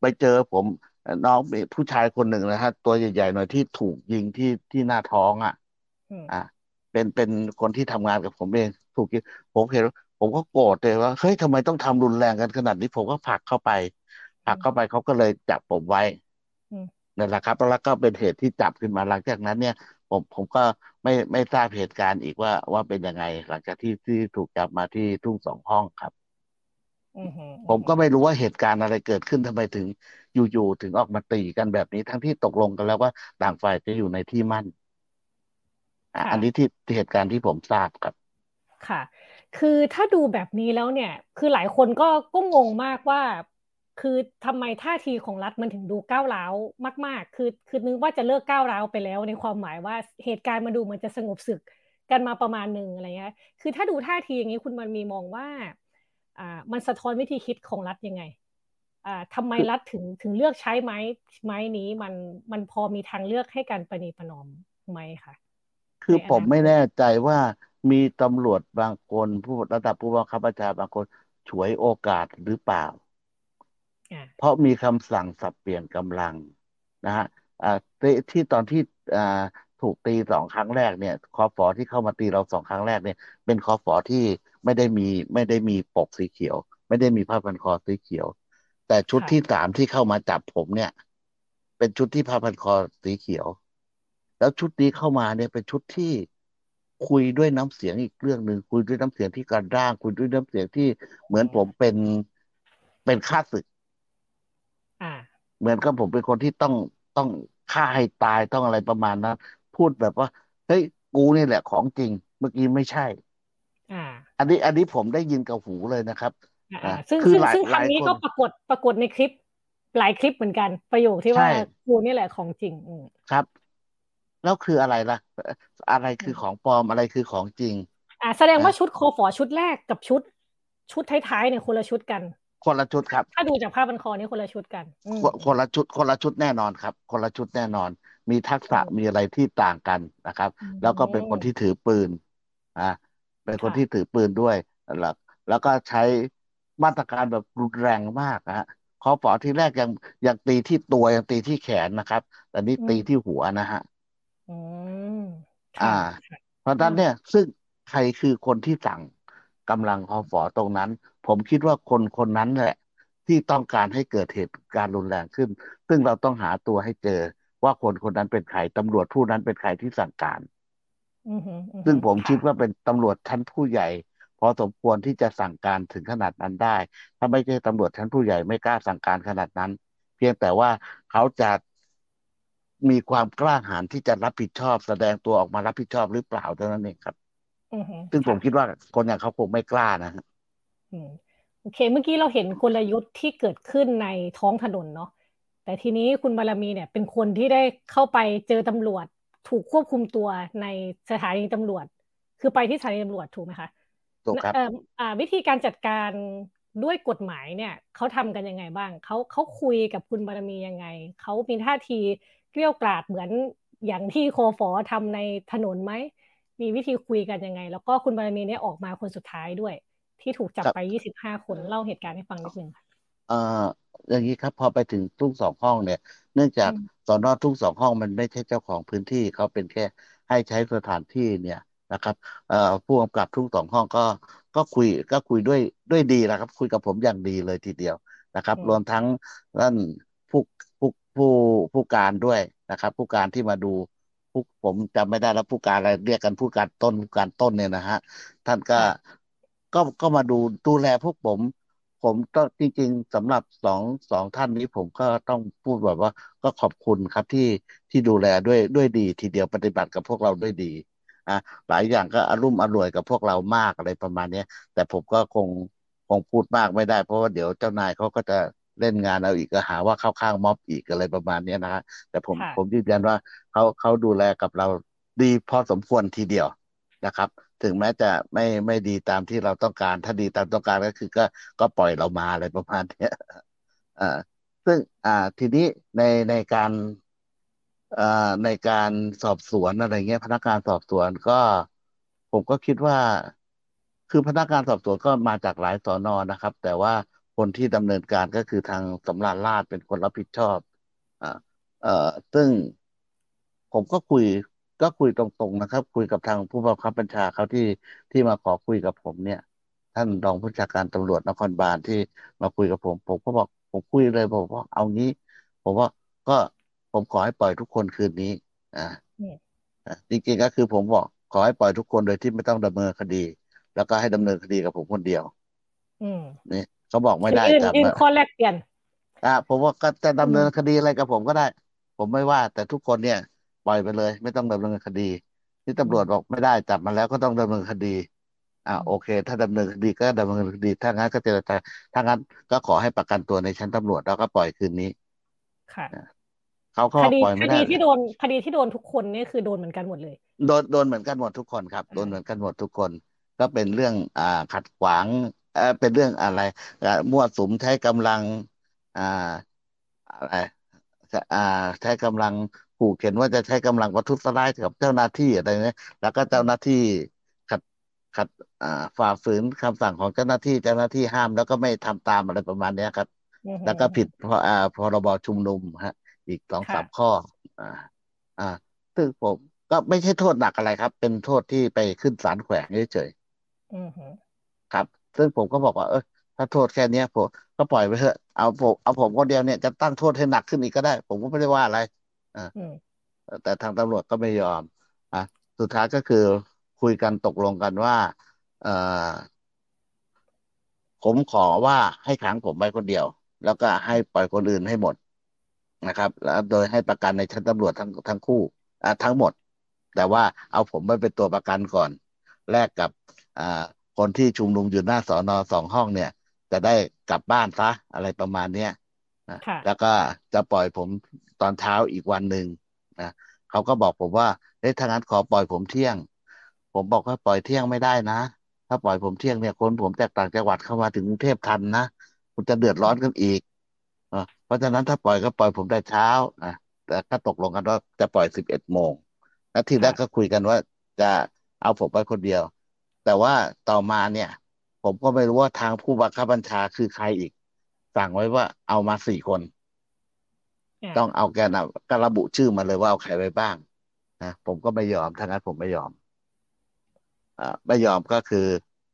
ไปเจอผมน้องผู้ชายคนหนึ่งนะฮะตัวใหญ่ๆหน่อยที่ถูกยิงที่ที่หน้าท้องอะ อ่าเป็นเป็นคนที่ทำงานกับผมเอง ถูกยิงผมเห็นผมก็โกรธเลยว่าเฮ้ยทำไมต้องทำรุนแรงกันขนาดนี้ ผมก็ผลักเข้าไปผลักเข้าไปเขาก็เลยจับผมไว้ นั่นแหละครับแล้วก็เป็นเหตุที่จับขึ้นมาหลังจากนั้นเนี่ยผมผมก็ไม่ไม่ทราบเหตุการณ์อีกว่าว่าเป็นยังไง หลังจากที่ที่ถูกจับมาที่ทุ่งสองห้องครับผมก็ไม่รู้ว่าเหตุการณ์อะไรเกิดขึ้นทำไมถึงอยู่ๆถึงออกมาตีกันแบบนี้ทั้งที่ตกลงกันแล้วว่าต่างฝ่ายจะอยู่ในที่มั่นอันนี้ที่เหตุการณ์ที่ผมทราบครับ ค่ะ คือถ้าดูแบบนี้แล้วเนี่ย คือหลายคนก็ก็งงมากว่า คือทำไมท่าทีของรัฐมันถึงดูก้าวร้าวมาก ๆ คือคือนึกว่าจะเลิกก้าวร้าวไปแล้ว ในความหมายว่าเหตุการณ์มันดูเหมือนจะสงบศึกกันมาประมาณหนึ่งอะไรเงี้ย คือถ้าดูท่าทีอย่างนี้คุณมันมีมองว่าอ่ามันสะท้อนวิธีคิดของรัฐยังไงอ่าทำไมรัฐถึงถึงเลือกใช้ไม้ไม้นี้มันมันพอมีทางเลือกให้การประนีประนอมไหมคะคือผมไม่แน่ใจว่ามีตำรวจบางคนผู้ระดับผู้บังคับบัญชาบางคนฉวยโอกาสหรือเปล่า เพราะมีคำสั่งสับเปลี่ยนกำลังนะฮะที่ตอนที่ถูกตีสองครั้งแรกเนี่ยคอฟอที่เข้ามาตีเราสองครั้งแรกเนี่ย เป็นคอฟอที่ไม่ได้มีไม่ได้มีปกสีเขียว ไม่ได้มีผ้าพันคอสีเขียว แต่ชุดที่สามที่เข้ามาจับผมเนี่ย เป็นชุดที่ผ้าพันคอสีเขียว แล้วชุดนี้เข้ามาเนี่ยเป็นชุดที่คุยด้วยน้ำเสียงอีกเรื่องหนึ่งคุยด้วยน้ำเสียงที่กระด้างคุยด้วยน้ำเสียงที่เหมือนผมเป็นเป็นข้าศึก เหมือนกับผมเป็นคนที่ต้องต้องฆ่าให้ตายต้องอะไรประมาณนั้นพูดแบบว่าเฮ้ยกูนี่แหละของจริง เมื่อกี้ไม่ใช่ อ่า อันนี้อันนี้ผมได้ยินกับหูเลยนะครับอ่าซึ่งซึ่งซึ่งคำนี้ก็ปรากฏปรากฏในคลิปหลายคลิปเหมือนกัน ประโยคที่ว่ากูนี่แหละของจริงครับ แล้วคืออะไรล่ะ อะไรคือของปลอมอะไรคือของจริง อ่า แสดงว่าชุดคอฟอชุดแรกกับชุด ชุดท้ายๆเนี่ยคนละชุดกัน คนละชุดครับ ถ้าดูจากภาพบันคอนี่คนละชุดกันคนละชุดคนละชุดแน่นอนครับ คนละชุดแน่นอน มีทักษะมีอะไรที่ต่างกันนะครับ แล้วก็เป็นคนที่ถือปืนอ่าเป็นคนที่ถือปืนด้วยแล้วแล้วก็ใช้มาตรการแบบรุนแรงมากนะฮะคอฝอที่แรกยังยังตีที่ตัวยังตีที่แขนนะครับ แต่นี่ตีที่หัวนะฮะอืมอ่า เพราะฉะนั้นเนี่ย ซึ่งใครคือคนที่สั่งกำลังคอฝอตรงนั้น ผมคิดว่าคนคนนั้นแหละ ที่ต้องการให้เกิดเหตุการณ์รุนแรงขึ้น ซึ่งเราต้องหาตัวให้เจอว่าคนคนนั้นเป็นใครตำรวจผู้นั้นเป็นใครที่สั่งการซึ่งผมคิดว่าเป็นตำรวจชั้นผู้ใหญ่ พอสมควรที่จะสั่งการถึงขนาดนั้นได้ ถ้าไม่ใช่ตำรวจชั้นผู้ใหญ่ไม่กล้าสั่งการขนาดนั้น เพียงแต่ว่าเขาจะมีความกล้าหาญที่จะรับผิดชอบ แสดงตัวออกมารับผิดชอบหรือเปล่าเท่านั้นเองครับซึ่งผมคิดว่าคนอย่างเขาคงไม่กล้านะฮะ โอเค เมื่อกี้เราเห็นกลยุทธ์ที่เกิดขึ้นในท้องถนนเนาะแต่ทีนี้คุณบารมีเนี่ยเป็นคนที่ได้เข้าไปเจอตำรวจ ถูกควบคุมตัวในสถานีตำรวจ คือไปที่สถานีตำรวจถูกไหมคะถูกครับวิธีการจัดการด้วยกฎหมายเนี่ยเขาทำกันยังไงบ้างเขาเขาคุยกับคุณบารมียังไงเขามีท่าทีเกลี้ยกล่อมเหมือนอย่างที่โคฟอทำในถนนไหมมีวิธีคุยกันยังไง แล้วก็คุณบารมีเนี่ยออกมาคนสุดท้ายด้วย ที่ถูกจับไปยี่สิบห้าคนเล่าเหตุการณ์ให้ฟังนิดนึงค่ะเอ่ออย่างนี้ครับพอไปถึงทุ่งสองห้องเนี่ย เนื่องจากสอนอทุ่งสองห้องมันไม่ใช่เจ้าของพื้นที่เขาเป็นแค่ให้ใช้สถานที่เนี่ยนะครับเอ่อผู้กำกับทุ่งสองห้องก็ก็คุยก็คุยด้วยด้วยดีนะครับ คุยกับผมอย่างดีเลยทีเดียวนะครับ รวมทั้งนั่นผู้ผู้ผู้ผู้การด้วยนะครับ ผู้การที่มาดูผู้ผมจำไม่ได้แล้วผู้การอะไรเรียกกันผู้การต้นผู้การต้นเนี่ยนะฮะท่านก็ ก็ก็มาดูดูแลพวกผม ผมก็จริง ๆสำหรับสองสองท่านนี้ผมก็ต้องพูดแบบว่า ก็ขอบคุณครับที่ที่ดูแลด้วยด้วยดี ทีเดียวปฏิบัติกับพวกเราด้วยดีอะหลายอย่างก็อารมณ์อร่วยกับพวกเรามากอะไรประมาณนี้แต่ผมก็คงคงพูดมากไม่ได้ เพราะว่าเดี๋ยวเจ้านายเขาก็จะเล่นงานเอาอีกก็หาว่าเข้าข้างม็อบอีกอะไรประมาณนี้นะฮะแต่ผมผมยืนยันว่าเขาเขาดูแลกับเราดีพอสมควรทีเดียวนะครับ ถึงแม้จะไม่ไม่ดีตามที่เราต้องการ ถ้าดีตามต้องการก็คือก็ก็ปล่อยเรามาอะไรประมาณนี้อ่าซึ่งอ่าทีนี้ในในการอ่าในการสอบสวนอะไรเงี้ย พนักงานสอบสวนก็ ผมก็คิดว่า คือพนักงานสอบสวนก็มาจากหลายสอนอนะครับ แต่ว่าคนที่ดำเนินการก็คือทางสำราญราชเป็นคนรับผิดชอบอ่าเอ่อซึ่งผมก็คุย ก็คุยตรงๆนะครับ คุยกับทางผู้บังคับบัญชาเขาที่ที่มาขอคุยกับผมเนี่ย ท่านรองผู้จัดการตำรวจนครบาลที่มาคุยกับผม ผมก็บอกผมคุยเลยผมว่าเอางี้ ผมว่าก็ผมขอให้ปล่อยทุกคนคืนนี้ อ่าจริงๆก็คือผมบอกขอให้ปล่อยทุกคนโดยที่ไม่ต้องดำเนินคดี แล้วก็ให้ดำเนินคดีกับผมคนเดียว อืมนี่เขาบอกไม่ได้จับข้อแรกเปลี่ยนอ่าผมว่าก็จะดำเนินคดีอะไรกับผมก็ได้ ผมไม่ว่า แต่ทุกคนเนี่ย ปล่อยไปเลย ไม่ต้องดำเนินคดี ที่ตำรวจบอกไม่ได้จับมาแล้วก็ต้องดำเนินคดี อ่าโอเค ถ้าดำเนินคดีก็ดำเนินคดี ถ้างั้นก็เจรจาถ้างั้นก็ขอให้ประกันตัวในชั้นตำรวจแล้วก็ปล่อยคืนนี้ค่ะเขาก็ปล่อยไม่ได้คดีที่โดนคดีที่โดนทุกคนนี่คือโดนเหมือนกันหมดเลย โดนโดนเหมือนกันหมดทุกคนครับ โดนเหมือนกันหมดทุกคน ก็เป็นเรื่องอ่าขัดขวางเออเป็นเรื่องอะไรมั่วสุมใช้กำลัง อ่าอะไรอ่าใช้กำลัง ขู่เข็นว่าจะใช้กำลังประทุษร้ายกับเจ้าหน้าที่อะไรเนี้ยแล้วก็เจ้าหน้าที่ขัดขัดอ่าฝ่าฝืนคำสั่งของเจ้าหน้าที่เจ้าหน้าที่ห้ามแล้วก็ไม่ทำตามอะไรประมาณเนี้ยครับ แล้วก็ผิดพออ่าพรบชุมนุมฮะ อีกสองสามข้อ อ่า อ่าซึ่งผมก็ไม่ใช่โทษหนักอะไรครับ เป็นโทษที่ไปขึ้นศาลแขวงเฉยๆครับ ซึ่งผมก็บอกว่า เออถ้าโทษแค่นี้ผมก็ปล่อยไปเถอะเอาผมเอาผมคนเดียวเนี่ยจะตั้งโทษให้หนักขึ้นอีกก็ได้ ผมก็ไม่ได้ว่าอะไร อ่าแต่ทางตำรวจก็ไม่ยอมอะสุดท้ายก็คือคุยกันตกลงกันว่าเอ่อผมขอว่าให้ขังผมไว้คนเดียว แล้วก็ให้ปล่อยคนอื่นให้หมดนะครับ แล้วโดยให้ประกันในชั้นตำรวจทั้งทั้งคู่อ่าทั้งหมด แต่ว่าเอาผมไว้เป็นตัวประกันก่อนแลกกับอ่าคนที่ชุมนุมอยู่หน้าสอนอสองห้องเนี่ย จะได้กลับบ้านซะอะไรประมาณเนี้ยแล้วก็จะปล่อยผมต อนเช้าอีกวันหนึ่งนะเขาก็บอกผมว่าเฮ้ยถ้างั้นขอปล่อยผมเที่ยง ผมบอกว่าปล่อยเที่ยงไม่ได้นะ ถ้าปล่อยผมเที่ยงเนี่ยคนผมจากต่างจังหวัดเข้ามาถึงกรุงเทพทันนะคุณจะเดือดร้อนกันอีกเพราะฉะนั้นถ้าปล่อยก็ปล่อยผมได้เช้าอะแต่ก็ตกลงกันว่าจะปล่อยสิบเอ็ดโมงแล้วทีแรกก็คุยกันว่าจะเอาผมไปคนเดียว แต่ว่าต่อมาเนี่ย ผมก็ไม่รู้ว่าทางผู้บังคับบัญชาคือใครอีก สั่งไว้ว่าเอามาสี่คน ต้องเอาแกนก็ระบุชื่อมาเลยว่าเอาใครไปบ้างนะผมก็ไม่ยอมทั้งนั้นผมไม่ยอมอไม่ยอมก็คือ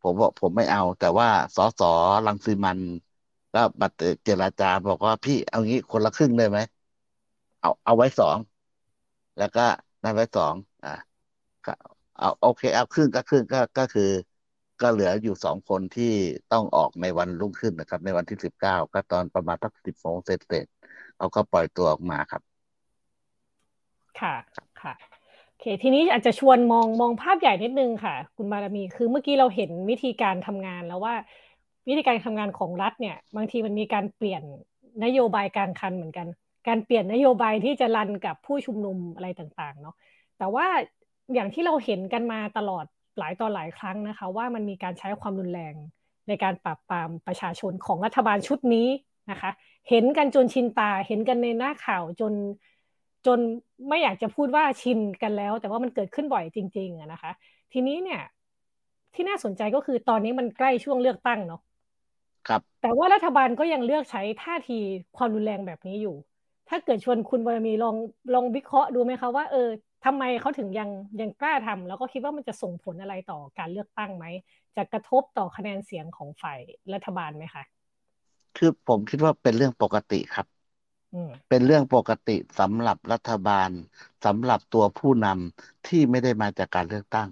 ผมบอกผมไม่เอา แต่ว่าสสรังสิมันก็บัตรเจรจาบอกว่าพี่เอางี้คนละครึ่งได้ไหมเอาเอาไว้สองแล้วก็นั่นไว้สองอ่าเอาโอเคเอาครึ่งก็ครึ่งก็ก็คือ ก็เหลืออยู่สองคนที่ต้องออกในวันรุ่งขึ้นนะครับ ในวันที่สิบเก้าก็ตอนประมาณสักสิบโมงเสร็จ เสร็จเขาก็ปล่อยตัวออกมาครับ ค่ะค่ะโอเค ทีนี้อาจจะชวนมองมองภาพใหญ่นิดนึงค่ะ คุณบารมีคือเมื่อกี้เราเห็นวิธีการทำงานแล้วว่าวิธีการทำงานของรัฐเนี่ย บางทีมันมีการเปลี่ยนนโยบายการคันเหมือนกัน การเปลี่ยนนโยบายที่จะรันกับผู้ชุมนุมอะไรต่างๆ เนาะแต่ว่าอย่างที่เราเห็นกันมาตลอดหลายต่อหลายครั้งนะคะ ว่ามันมีการใช้ความรุนแรงในการปราบปรามประชาชนของรัฐบาลชุดนี้นะคะ เห็นกันจนชินตา เห็นกันในหน้าข่าวจนจนไม่อยากจะพูดว่าชินกันแล้ว แต่ว่ามันเกิดขึ้นบ่อยจริงๆนะคะ ทีนี้เนี่ย ที่น่าสนใจก็คือตอนนี้มันใกล้ช่วงเลือกตั้งเนาะครับ แต่ว่ารัฐบาลก็ยังเลือกใช้ท่าทีความรุนแรงแบบนี้อยู่ ถ้าเกิดชวนคุณบารมีลองลองวิเคราะห์ดูไหมคะว่าเออทำไมเขาถึงยังยังกล้าทำแล้วก็คิดว่ามันจะส่งผลอะไรต่อการเลือกตั้งไหมจะกระทบต่อคะแนนเสียงของฝ่ายรัฐบาลไหมคะ คือผมคิดว่าเป็นเรื่องปกติครับเป็นเรื่องปกติสำหรับรัฐบาลสำหรับตัวผู้นำที่ไม่ได้มาจากการเลือกตั้ง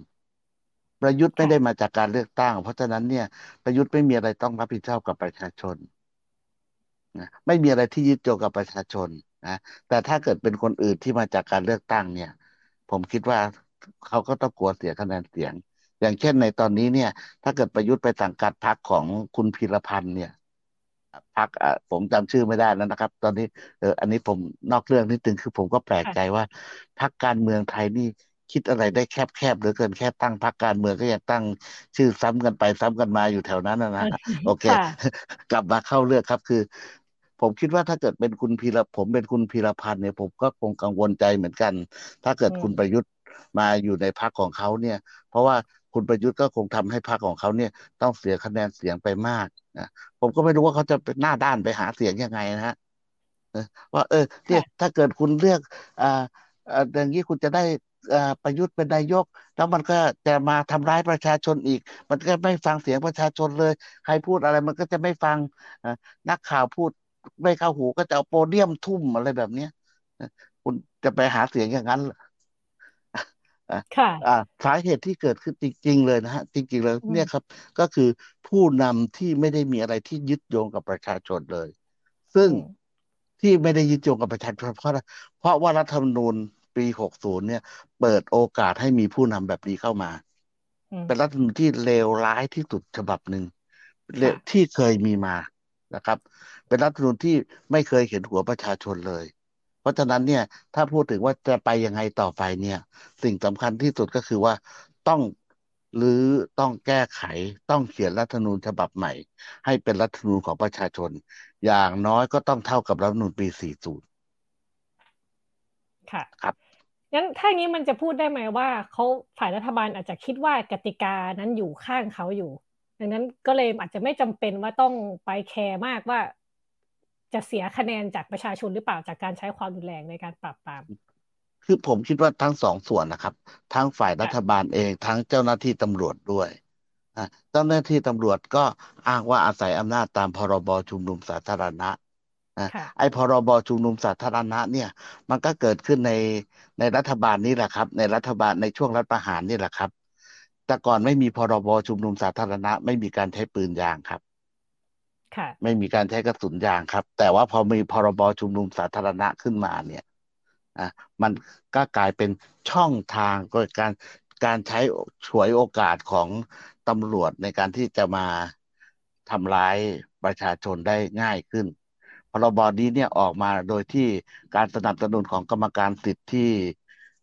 ประยุทธ์ไม่ได้มาจากการเลือกตั้ง เพราะฉะนั้นเนี่ยประยุทธ์ไม่มีอะไรต้องรับผิดชอบกับประชาชน นะไม่มีอะไรที่ยึดโยงกับประชาชนนะแต่ถ้าเกิดเป็นคนอื่นที่มาจากการเลือกตั้งเนี่ย ผมคิดว่าเขาก็ต้องกลัวเสียคะแนนเสียง อย่างเช่นในตอนนี้เนี่ย ถ้าเกิดประยุทธ์ไปสังกัดพรรคของคุณพีรพันธ์เนี่ย พักผมจำชื่อไม่ได้แล้วนะครับ ตอนนี้เอออันนี้ผมนอกเรื่องนิดนึงคือผมก็แปลกใจว่าพักการเมืองไทยนี่คิดอะไรได้แคบๆหรือเกินแค่ตั้งพักการเมืองก็ยังตั้งชื่อซ้ำกันไปซ้ำกันมาอยู่แถวนั้นนะนะโอเค กลับมาเข้าเรื่องครับคือ ผมคิดว่าถ้าเกิดเป็นคุณพีรผมเป็นคุณพีรพันธ์เนี่ย ผมก็คงกังวลใจเหมือนกัน ถ้าเกิดคุณประยุทธ์มาอยู่ในพักของเขาเนี่ย เพราะว่า คุณประยุทธ์ก็คงทำให้พรรคของเขาเนี่ยต้องเสียคะแนนเสียงไปมากนะผมก็ไม่รู้ว่าเขาจะเป็นหน้าด้านไปหาเสียงยังไงนะฮะว่า เออเนี่ยถ้าเกิดคุณเลือกอ่าอย่างนี้คุณจะได้ประยุทธ์เป็นนายก แล้วมันก็จะมาทำร้ายประชาชนอีก มันก็ไม่ฟังเสียงประชาชนเลย ใครพูดอะไรมันก็จะไม่ฟังนักข่าวพูดไม่เข้าหูก็จะเอาโปเดียมทุ่มอะไรแบบเนี้ยคุณจะไปหาเสียงอย่างนั้น ค่ะสาเหตุที่เกิดขึ้นจริง ๆ เลยนะฮะจริงๆเลยเนี่ยครับ ก็คือผู้นำที่ไม่ได้มีอะไรที่ยึดโยงกับประชาชนเลย ซึ่งที่ไม่ได้ยึดโยงกับประชาชนเพราะเพราะว่ารัฐธรรมนูญปีหกศูนย์เนี่ย เปิดโอกาสให้มีผู้นำแบบนี้เข้ามา เป็นรัฐธรรมนูญที่เลวร้ายที่สุดฉบับหนึ่งที่เคยมีมานะครับ เป็นรัฐธรรมนูญที่ไม่เคยเห็นหัวประชาชนเลยเพ ราะฉะนั้นเนี่ยถ้าพูดถึงว่าจะไปยังไงต่อไปเนี่ย สิ่งสำคัญที่สุดก็คือว่าต้องหรือต้องแก้ไขต้องเขียนรัฐธรรมนูญฉบับใหม่ ให้เป็นรัฐธรรมนูญของประชาชน อย่างน้อยก็ต้องเท่ากับรัฐธรรมนูญปี 40 ค่ะครับงั้นถ้าอย่างนี้มันจะพูดได้ไหมว่าเขาฝ่ายรัฐบาลอาจจะคิดว่ากติกานั้นอยู่ข้างเขาอยู่ ดังนั้นก็เลยอาจจะไม่จำเป็นว่าต้องไปแคร์มากว่า จะเสียคะแนนจากประชาชนหรือเปล่าจากการใช้ความรุนแรงในการปราบปรามคือผมคิดว่าทั้งสองส่วนนะครับ ทั้งฝ่ายรัฐบาลเองทั้งเจ้าหน้าที่ตำรวจด้วยเจ้าหน้าที่ตำรวจก็อ้างว่าอาศัยอำนาจตามพรบชุมนุมสาธารณะไอ้พรบชุมนุมสาธารณะเนี่ยมันก็เกิดขึ้นในในรัฐบาลนี้แหละครับ ในรัฐบาลในช่วงรัฐประหารนี่แหละครับ แต่ก่อนไม่มีพรบชุมนุมสาธารณะ ไม่มีการใช้ปืนยางครับ ไม่มีการใช้กระสุนยางครับ แต่ว่าพอมีพรบชุมนุมสาธารณะขึ้นมาเนี่ยอะมันก็กลายเป็นช่องทางก็การการใช้ฉวยโอกาสของตำรวจในการที่จะมาทำร้ายประชาชนได้ง่ายขึ้น พรบนี้เนี่ยออกมาโดยที่การสนับสนุนของกรรมการสิทธิ์ที่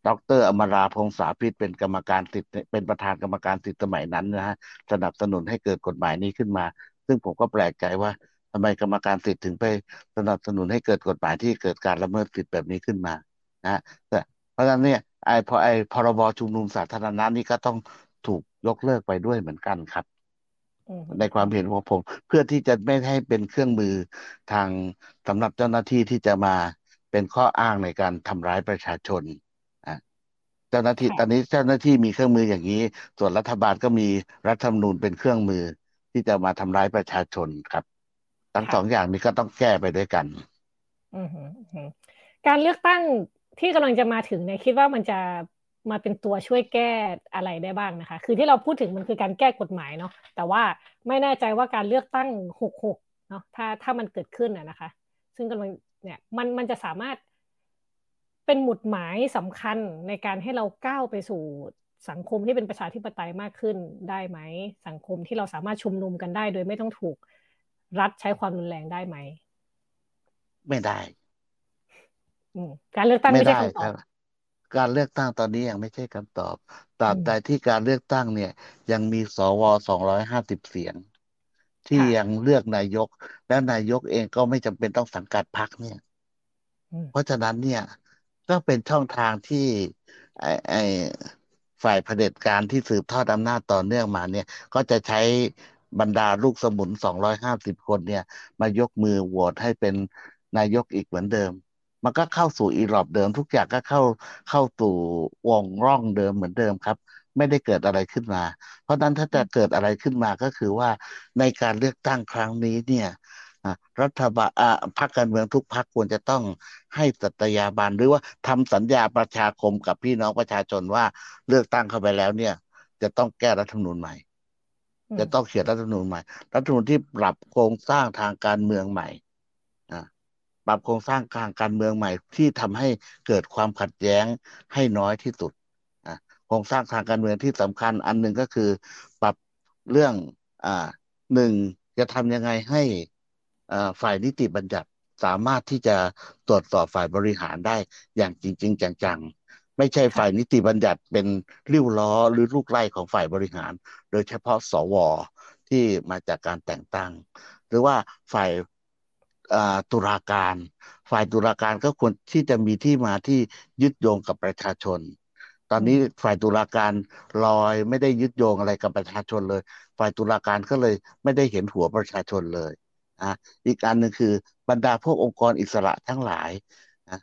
ดรอมราพงษาพิษเป็นกรรมการสิทธิ์เป็นประธานกรรมการสิทธิ์สมัยนั้นนะฮะสนับสนุนให้เกิดกฎหมายนี้ขึ้นมา ซึ่งผมก็แปลกใจว่าทำไมกรรมการสิทธิ์ถึงไปสนับสนุนให้เกิดกฎหมายที่เกิดการละเมิดสิทธิ์แบบนี้ขึ้นมานะแต่เพราะฉะนั้นเนี่ยไอ้พอไอ้พรบชุมนุมสาธารณะนี่ก็ต้องถูกยกเลิกไปด้วยเหมือนกันครับในความเห็นของผม เพื่อที่จะไม่ให้เป็นเครื่องมือทางสำหรับเจ้าหน้าที่ที่จะมาเป็นข้ออ้างในการทำร้ายประชาชนเจ้าหน้าที่ตอนนี้เจ้าหน้าที่มีเครื่องมืออย่างนี้ ส่วนรัฐบาลก็มีรัฐธรรมนูญเป็นเครื่องมือ ที่จะมาทำร้ายประชาชนครับ ทั้งสองอย่างนี้ก็ต้องแก้ไปด้วยกันการเลือกตั้งที่กำลังจะมาถึงเนี่ยคิดว่ามันจะมาเป็นตัวช่วยแก้อะไรได้บ้างนะคะ คือที่เราพูดถึงมันคือการแก้กฎหมายเนาะแต่ว่าไม่แน่ใจว่าการเลือกตั้งหกหกเนาะถ้าถ้ามันเกิดขึ้นอะนะคะ ซึ่งกำลังเนี่ยมันมันจะสามารถเป็นหมุดหมายสำคัญในการให้เราก้าวไปสู่ สังคมที่เป็นประชาธิปไตยมากขึ้นได้ไหม สังคมที่เราสามารถชุมนุมกันได้ โดยไม่ต้องถูกรัฐใช้ความรุนแรงได้ไหม ไม่ได้การเลือกตั้งไม่ใช่คำตอบการเลือกตั้งตอนนี้ยังไม่ใช่คำตอบตราบใดที่การเลือกตั้งเนี่ย ยังมีสวสองร้อยห้าสิบเสียง ที่ยังเลือกนายก และนายกเองก็ไม่จำเป็นต้องสังกัดพรรคเนี่ย เพราะฉะนั้นเนี่ย ก็เป็นช่องทางที่ ไอ้ไอ ฝ่ายเผด็จการที่สืบทอดอำนาจต่อเนื่องมาเนี่ย ก็จะใช้บรรดาลูกสมุนสองร้อยห้าสิบคนเนี่ย มายกมือโหวตให้เป็นนายกอีกเหมือนเดิม มันก็เข้าสู่อีรอบเดิม ทุกอย่างก็เข้าเข้าสู่วงร่องเดิมเหมือนเดิมครับ ไม่ได้เกิดอะไรขึ้นมา เพราะนั้นถ้าจะเกิดอะไรขึ้นมาก็คือว่าในการเลือกตั้งครั้งนี้เนี่ย รัฐบาลพรรคการเมืองทุกพรรคควรจะต้องให้สัตยาบันหรือว่าทำสัญญาประชาคมกับพี่น้องประชาชนว่าเลือกตั้งเข้าไปแล้วเนี่ย จะต้องแก้รัฐธรรมนูญใหม่ จะต้องเขียนรัฐธรรมนูญใหม่ รัฐธรรมนูญที่ปรับโครงสร้างทางการเมืองใหม่ปรับโครงสร้างทางการเมืองใหม่ ที่ทำให้เกิดความขัดแย้งให้น้อยที่สุดโครงสร้างทางการเมืองที่สำคัญอันหนึ่งก็คือ ปรับเรื่องอ่าหนึ่งจะทำยังไงให้ ฝ่ายนิติบัญญัติสามารถที่จะตรวจสอบฝ่ายบริหารได้อย่างจริง ๆ จังๆ ไม่ใช่ฝ่ายนิติบัญญัติเป็นริ้วล้อหรือลูกไล่ของฝ่ายบริหาร โดยเฉพาะสวที่มาจากการแต่งตั้ง หรือว่าฝ่ายตุลาการ ฝ่ายตุลาการก็ควรที่จะมีที่มาที่ยึดโยงกับประชาชน ตอนนี้ฝ่ายตุลาการลอยไม่ได้ยึดโยงอะไรกับประชาชนเลย ฝ่ายตุลาการก็เลยไม่ได้เห็นหัวประชาชนเลย นะอีกอันหนึ่งคือบรรดาพวกองค์กรอิสระทั้งหลายนะ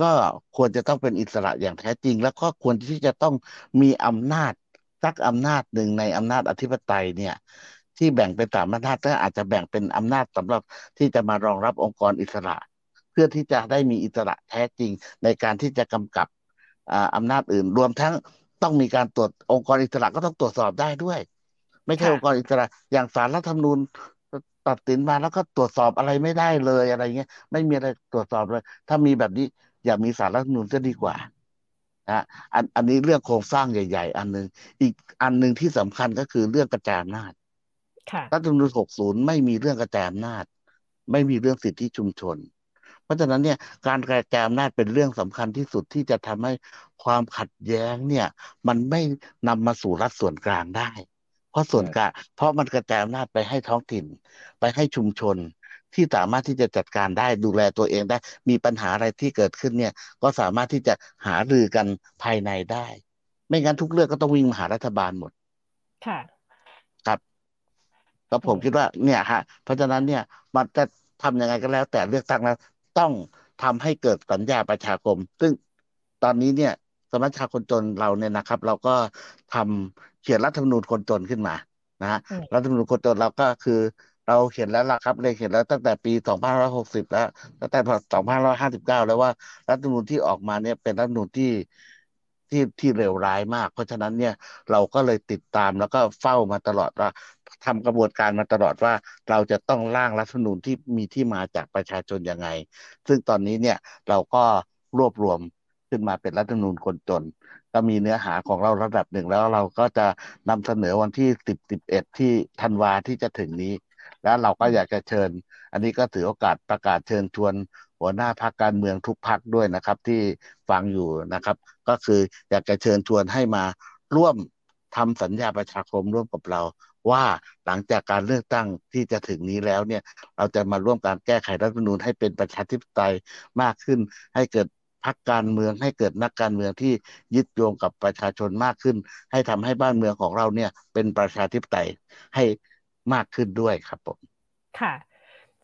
ก็ควรจะต้องเป็นอิสระอย่างแท้จริง แล้วก็ควรที่จะต้องมีอำนาจสักอำนาจหนึ่งในอำนาจอธิปไตยเนี่ย ที่แบ่งเป็นสามอำนาจก็อาจจะแบ่งเป็นอำนาจสำหรับที่จะมารองรับองค์กรอิสระ เพื่อที่จะได้มีอิสระแท้จริงในการที่จะกำกับอำนาจอื่น รวมทั้งต้องมีการตรวจองค์กรอิสระก็ต้องตรวจสอบได้ด้วย ไม่ใช่องค์กรอิสระอย่างสารรัฐธรรมนูญ ตัดสินมาแล้วก็ตรวจสอบอะไรไม่ได้เลยอะไรเงี้ยไม่มีอะไรตรวจสอบเลย ถ้ามีแบบนี้อย่ามีสารรัฐมนูลจะดีกว่านะอันอันนี้เรื่องโครงสร้างใหญ่ ๆ อันหนึ่งอีกอันหนึ่งที่สำคัญก็คือเรื่องกระจายอำนาจรัฐธรรมนูญ60 ไม่มีเรื่องกระจายอำนาจ ไม่มีเรื่องสิทธิชุมชน เพราะฉะนั้นเนี่ยการกระจายอำนาจเป็นเรื่องสำคัญที่สุดที่จะทำให้ความขัดแย้งเนี่ย มันไม่นำมาสู่รัฐส่วนกลางได้ ราะส่วนกลางเพราะมันกระจายอำนาจไปให้ท้องถิ่น ไปให้ชุมชนที่สามารถที่จะจัดการได้ดูแลตัวเองได้ มีปัญหาอะไรที่เกิดขึ้นเนี่ย ก็สามารถที่จะหารือกันภายในได้ ไม่งั้นทุกเรื่องก็ต้องวิ่งมาหารัฐบาลหมด ค่ะ ครับก็ผมคิดว่าเนี่ยฮะ เพราะฉะนั้นเนี่ยมันจะทำยังไงก็แล้ว แต่เลือกตั้งแล้วต้องทำให้เกิดสัญญาประชาคม ซึ่งตอนนี้เนี่ยสมัชชาคนจนเราเนี่ยนะครับ เราก็ทำเขียนรัฐธรรมนูญคนจนขึ้นมานะฮะรัฐธรรมนูญคนจนเราก็คือ เราเขียนแล้วล่ะครับเลยเขียนแล้วตั้งแต่ปี 2560 แล้วตั้งแต่2559 แล้วว่า รัฐธรรมนูญที่ออกมาเนี่ยเป็นรัฐธรรมนูญที่ที่ที่เลวร้ายมาก เพราะฉะนั้นเนี่ยเราก็เลยติดตามแล้วก็เฝ้ามาตลอดว่าทำกระบวนการมาตลอดว่า เราจะต้องร่างรัฐธรรมนูญที่มีที่มาจากประชาชนยังไง ซึ่งตอนนี้เนี่ยเราก็รวบรวมขึ้นมาเป็นรัฐธรรมนูญคนจน ก็มีเนื้อหาของเราระดับหนึ่งแล้วเราก็จะนำเสนอวันที่สิบสิบเอ็ดที่ธันวาที่จะถึงนี้ แล้วเราก็อยากจะเชิญ อันนี้ก็ถือโอกาสประกาศเชิญชวนหัวหน้าพักการเมืองทุกพักด้วยนะครับ ที่ฟังอยู่นะครับ ก็คืออยากจะเชิญชวนให้มาร่วมทำสัญญาประชาคมร่วมกับเรา ว่าหลังจากการเลือกตั้งที่จะถึงนี้แล้วเนี่ย เราจะมาร่วมการแก้ไขรัฐธรรมนูญให้เป็นประชาธิปไตยมากขึ้น ให้เกิด พักการเมืองให้เกิดนักการเมืองที่ยึดโยงกับประชาชนมากขึ้น ให้ทำให้บ้านเมืองของเราเนี่ย เป็นประชาธิปไตยให้มากขึ้นด้วยครับผมค่ะ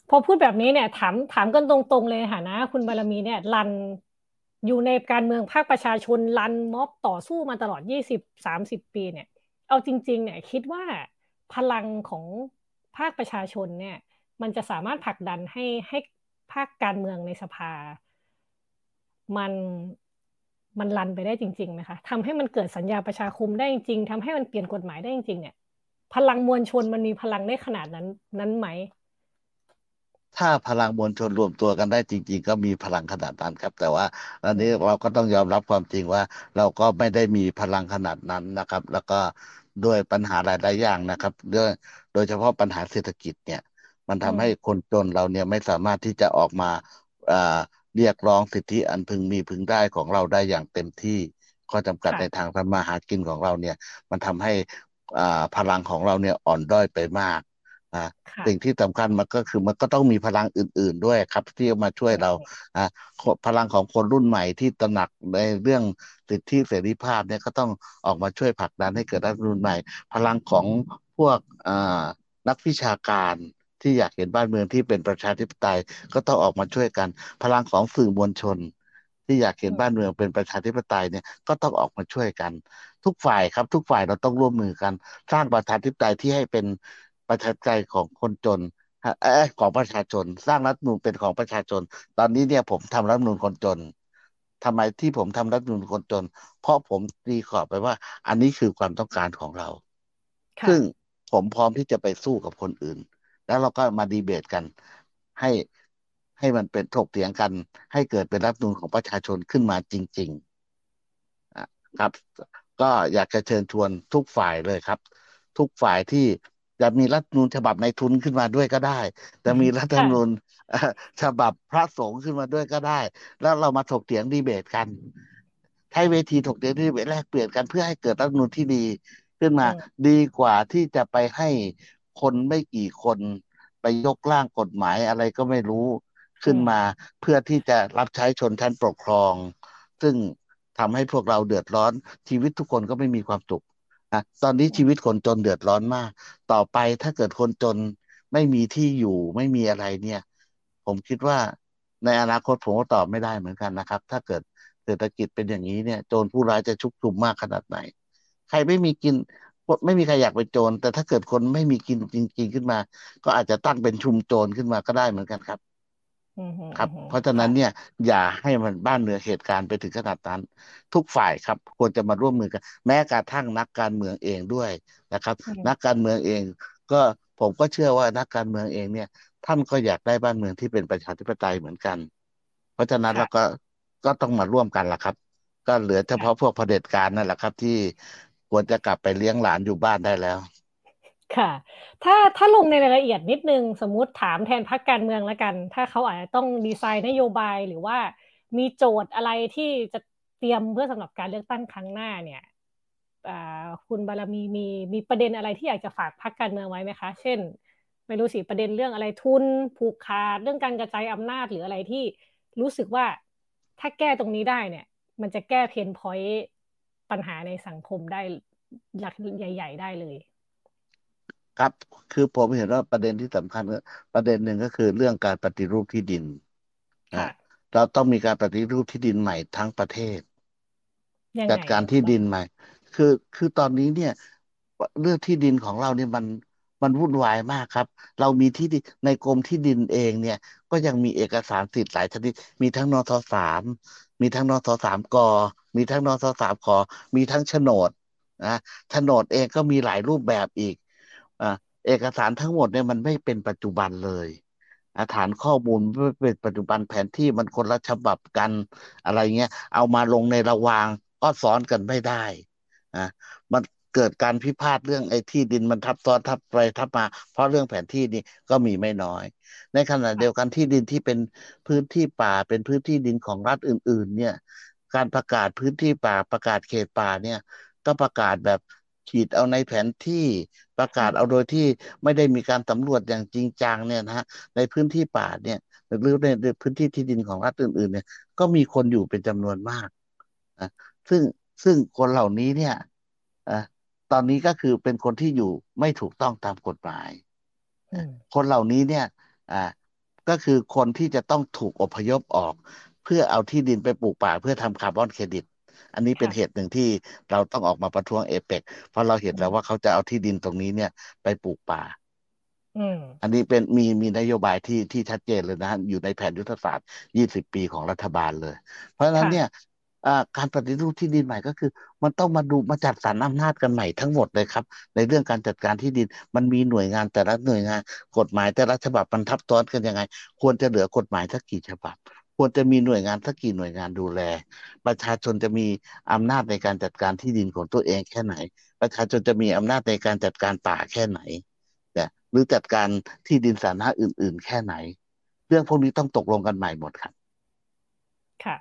พอพูดแบบนี้เนี่ย ถามถามกันตรงๆเลยค่ะนะ คุณบารมีเนี่ยรันอยู่ในการเมืองภาคประชาชนรันม็อบต่อสู้มาตลอดยี่สิบสามสิบปีเนี่ย เอาจริง ๆ เนี่ยคิดว่าพลังของภาคประชาชนเนี่ย มันจะสามารถผลักดันให้ให้ภาคการเมืองในสภา มันมันรันไปได้จริงๆไหมคะทำให้มันเกิดสัญญาประชาคมได้จริงๆทำให้มันเปลี่ยนกฎหมายได้จริงๆเนี่ย พลังมวลชนมันมีพลังได้ขนาดนั้น นั้นไหม ถ้าพลังมวลชนรวมตัวกันได้จริง ๆ ก็มีพลังขนาดนั้นครับ แต่ว่าอันนี้เราก็ต้องยอมรับความจริงว่า เราก็ไม่ได้มีพลังขนาดนั้นนะครับ แล้วก็ด้วยปัญหาหลายๆอย่างนะครับด้วยโดยเฉพาะปัญหาเศรษฐกิจเนี่ย มันทำให้คนจนเราเนี่ยไม่สามารถที่จะออกมาอ่า เรียกร้องสิทธิอันพึงมีพึงได้ของเราได้อย่างเต็มที่ข้อจำกัดในทางทำมาหากินของเราเนี่ย มันทำให้พลังของเราเนี่ยอ่อนด้อยไปมากอ่าสิ่งที่สำคัญมันก็คือมันก็ต้องมีพลังอื่น ๆ ด้วยครับ ที่มาช่วยเราอ่าพลังของคนรุ่นใหม่ที่ตระหนักในเรื่องสิทธิเสรีภาพเนี่ยก็ต้องออกมาช่วยผลักดันให้เกิดรัฐรุ่นใหม่ พลังของพวกอ่านักวิชาการ ที่อยากเห็นบ้านเมืองที่เป็นประชาธิปไตยก็ต้องออกมาช่วยกัน พลังของสื่อมวลชน ที่อยากเห็นบ้านเมืองเป็นประชาธิปไตยเนี่ยก็ต้องออกมาช่วยกัน ทุกฝ่ายครับ ทุกฝ่ายเราต้องร่วมมือกัน สร้างประชาธิปไตยที่ให้เป็นประชาธิปไตยของคนจนเออของประชาชน สร้างรัฐนูนเป็นของประชาชน ตอนนี้เนี่ยผมทำรัฐนูนคนจนทำไมที่ผมทำรัฐนูนคนจน เพราะผมตีขอบไปว่า อันนี้คือความต้องการของเรา ซึ่งผมพร้อมที่จะไปสู้กับคนอื่น แล้วเราก็มาดีเบตกัน ให้ให้มันเป็นถกเถียงกัน ให้เกิดเป็นรัฐนูนของประชาชนขึ้นมาจริงๆครับ ก็อยากจะเชิญชวนทุกฝ่ายเลยครับ ทุกฝ่ายที่จะมีรัฐนูนฉบับในทุนขึ้นมาด้วยก็ได้ จะมีรัฐนูนฉบับพระสงฆ์ขึ้นมาด้วยก็ได้ แล้วเรามาถกเถียงดีเบตกันให้เวทีถกเถียงดีเบตแลกเปลี่ยนกันเพื่อให้เกิดรัฐนูนที่ดีขึ้นมา ดีกว่าที่จะไปให้ คนไม่กี่คนไปยกร่างกฎหมายอะไรก็ไม่รู้ขึ้นมา เพื่อที่จะรับใช้ชนชั้นปกครอง ซึ่งทำให้พวกเราเดือดร้อน ชีวิตทุกคนก็ไม่มีความสุขนะตอนนี้ชีวิตคนจนเดือดร้อนมาก ต่อไปถ้าเกิดคนจนไม่มีที่อยู่ไม่มีอะไรเนี่ย ผมคิดว่าในอนาคตผมก็ตอบไม่ได้เหมือนกันนะครับ ถ้าเกิดเศรษฐกิจเป็นอย่างนี้เนี่ย โจรผู้ร้ายจะชุกชุมมากขนาดไหน ใครไม่มีกิน ไม่มีใครอยากเป็นโจร แต่ถ้าเกิดคนไม่มีกินจริงๆขึ้นมา ก็อาจจะตั้งเป็นชุมโจรขึ้นมาก็ได้เหมือนกันครับครับ เพราะฉะนั้นเนี่ย อย่าให้มันบ้านเมืองเหตุการณ์ไปถึงขนาดนั้น ทุกฝ่ายครับ ควรจะมาร่วมมือกัน แม้กระทั่งนักการเมืองเองด้วยนะครับ นักการเมืองเอง ก็ผมก็เชื่อว่านักการเมืองเองเนี่ย ท่านก็อยากได้บ้านเมืองที่เป็นประชาธิปไตยเหมือนกัน เพราะฉะนั้นเราก็ก็ต้องมาร่วมกันล่ะครับ ก็เหลือเฉพาะพวกเผด็จการนั่นแหละครับ ที่ ควรจะกลับไปเลี้ยงหลานอยู่บ้านได้แล้ว ค่ะ ถ้าถ้าลงในรายละเอียดนิดนึงสมมุติถามแทนพรรคการเมืองแล้วกัน ถ้าเขาอาจจะต้องดีไซน์นโยบายหรือว่ามีโจทย์อะไรที่จะเตรียมเพื่อสำหรับการเลือกตั้งครั้งหน้าเนี่ยคุณบารมีมีมีประเด็นอะไรที่อยากจะฝากพรรคการเมืองไว้ไหมคะ เช่น ไม่รู้สิประเด็นเรื่องอะไรทุนผูกขาดเรื่องการกระจายอำนาจหรืออะไรที่รู้สึกว่าถ้าแก้ตรงนี้ได้เนี่ย มันจะแก้เพนพอยต์ ปัญหาในสังคมได้หลักใหญ่ ๆ ได้เลย ครับคือผมเห็นว่าประเด็นที่สำคัญประเด็นหนึ่งก็คือเรื่องการปฏิรูปที่ดินนะเราต้องมีการปฏิรูปที่ดินใหม่ทั้งประเทศ จัดการที่ดินใหม่ คือคือตอนนี้เนี่ย เรื่องที่ดินของเราเนี่ยมันมันวุ่นวายมากครับ เรามีที่ดินในกรมที่ดินเองเนี่ย ก็ยังมีเอกสารสิทธิ์หลายชนิด มีทั้งนทสาม มีทั้งนอสามกมีทั้งนอสามขอมีทั้งโฉนดนะโฉนดเองก็มีหลายรูปแบบอีกอเอกสารทั้งหมดเนี่ยมันไม่เป็นปัจจุบันเลยฐานข้อมูลไม่เป็นปัจจุบันแผนที่มันคนละฉบับกันอะไรเงี้ย เอามาลงในระวางก็ซ้อนกันไม่ได้อะมัน เกิดการพิพาทเรื่องไอ้ที่ดินมันทับซ้อนทับไปทับมา เพราะเรื่องแผนที่นี่ก็มีไม่น้อย ในขณะเดียวกันที่ดินที่เป็นพื้นที่ป่าเป็นพื้นที่ดินของรัฐอื่น ๆ เนี่ย การประกาศพื้นที่ป่าประกาศเขตป่าเนี่ย ก็ประกาศแบบขีดเอาในแผนที่ประกาศเอาโดยที่ไม่ได้มีการสำรวจอย่างจริงจังเนี่ยนะฮะในพื้นที่ป่าเนี่ยหรือในพื้นที่ที่ดินของรัฐอื่น ๆ เนี่ย ก็มีคนอยู่เป็นจำนวนมากนะซึ่งซึ่งคนเหล่านี้เนี่ย ตอนนี้ก็คือเป็นคนที่อยู่ไม่ถูกต้องตามกฎหมาย คนเหล่านี้เนี่ยก็คือคนที่จะต้องถูกอพยพออก เพื่อเอาที่ดินไปปลูกป่าเพื่อทำคาร์บอนเครดิต อันนี้เป็นเหตุหนึ่งที่เราต้องออกมาประท้วงเอเปกเพราะเราเห็นแล้วว่าเขาจะเอาที่ดินตรงนี้เนี่ย ไปปลูกป่าอันนี้เป็นมีมีนโยบายที่ที่ชัดเจนเลยนะอยู่ในแผนยุทธศาสตร์ 20 ปีของรัฐบาลเลย เพราะฉะนั้นเนี่ย การปฏิรูปที่ดินใหม่ก็คือ มันต้องมาดูมาจัดสรรอำนาจกันใหม่ทั้งหมดเลยครับ ในเรื่องการจัดการที่ดินมันมีหน่วยงานแต่ละหน่วยงาน กฎหมายแต่ละฉบับมันทับซ้อนกันยังไง ควรจะเหลือกฎหมายสักกี่ฉบับ ควรจะมีหน่วยงานสักกี่หน่วยงานดูแล ประชาชนจะมีอำนาจในการจัดการที่ดินของตัวเองแค่ไหน ประชาชนจะมีอำนาจในการจัดการป่าแค่ไหนเนี่ยหรือจัดการที่ดินสาธารณะอื่น ๆ แค่ไหน เรื่องพวกนี้ต้องตกลงกันใหม่หมดครับ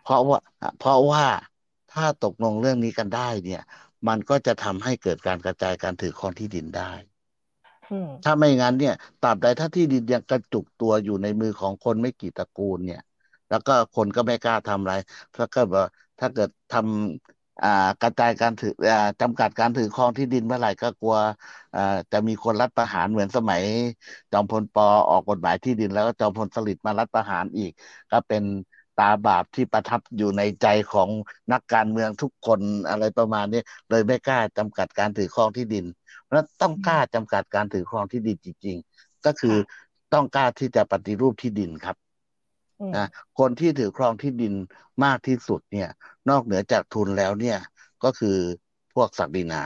เพราะว่า เพราะว่าถ้าตกลงเรื่องนี้กันได้เนี่ย มันก็จะทำให้เกิดการกระจายการถือครองที่ดินได้ ถ้าไม่งั้นเนี่ยตราบใดถ้าที่ดินยังกระจุกตัวอยู่ในมือของคนไม่กี่ตระกูลเนี่ย แล้วก็คนก็ไม่กล้าทำอะไรถ้าเกิดว่าถ้าเกิดทำกระจายการถือจำกัดการถือครองที่ดินเมื่อไหร่ก็กลัวจะมีคนรัฐประหารเหมือนสมัย จอมพลปอออกกฎหมายที่ดินแล้วก็จอมพลสฤษดิ์มารัฐประหารอีก ก็เป็น ตาบาปที่ประทับอยู่ในใจของนักการเมืองทุกคนอะไรประมาณนี้เลยไม่กล้าจำกัดการถือครองที่ดิน เพราะต้องกล้าจำกัดการถือครองที่ดินจริง ๆ ก็คือต้องกล้าที่จะปฏิรูปที่ดินครับนะคนที่ถือครองที่ดินมากที่สุดเนี่ย นอกเหนือจากทุนแล้วเนี่ย ก็คือพวกศักดินา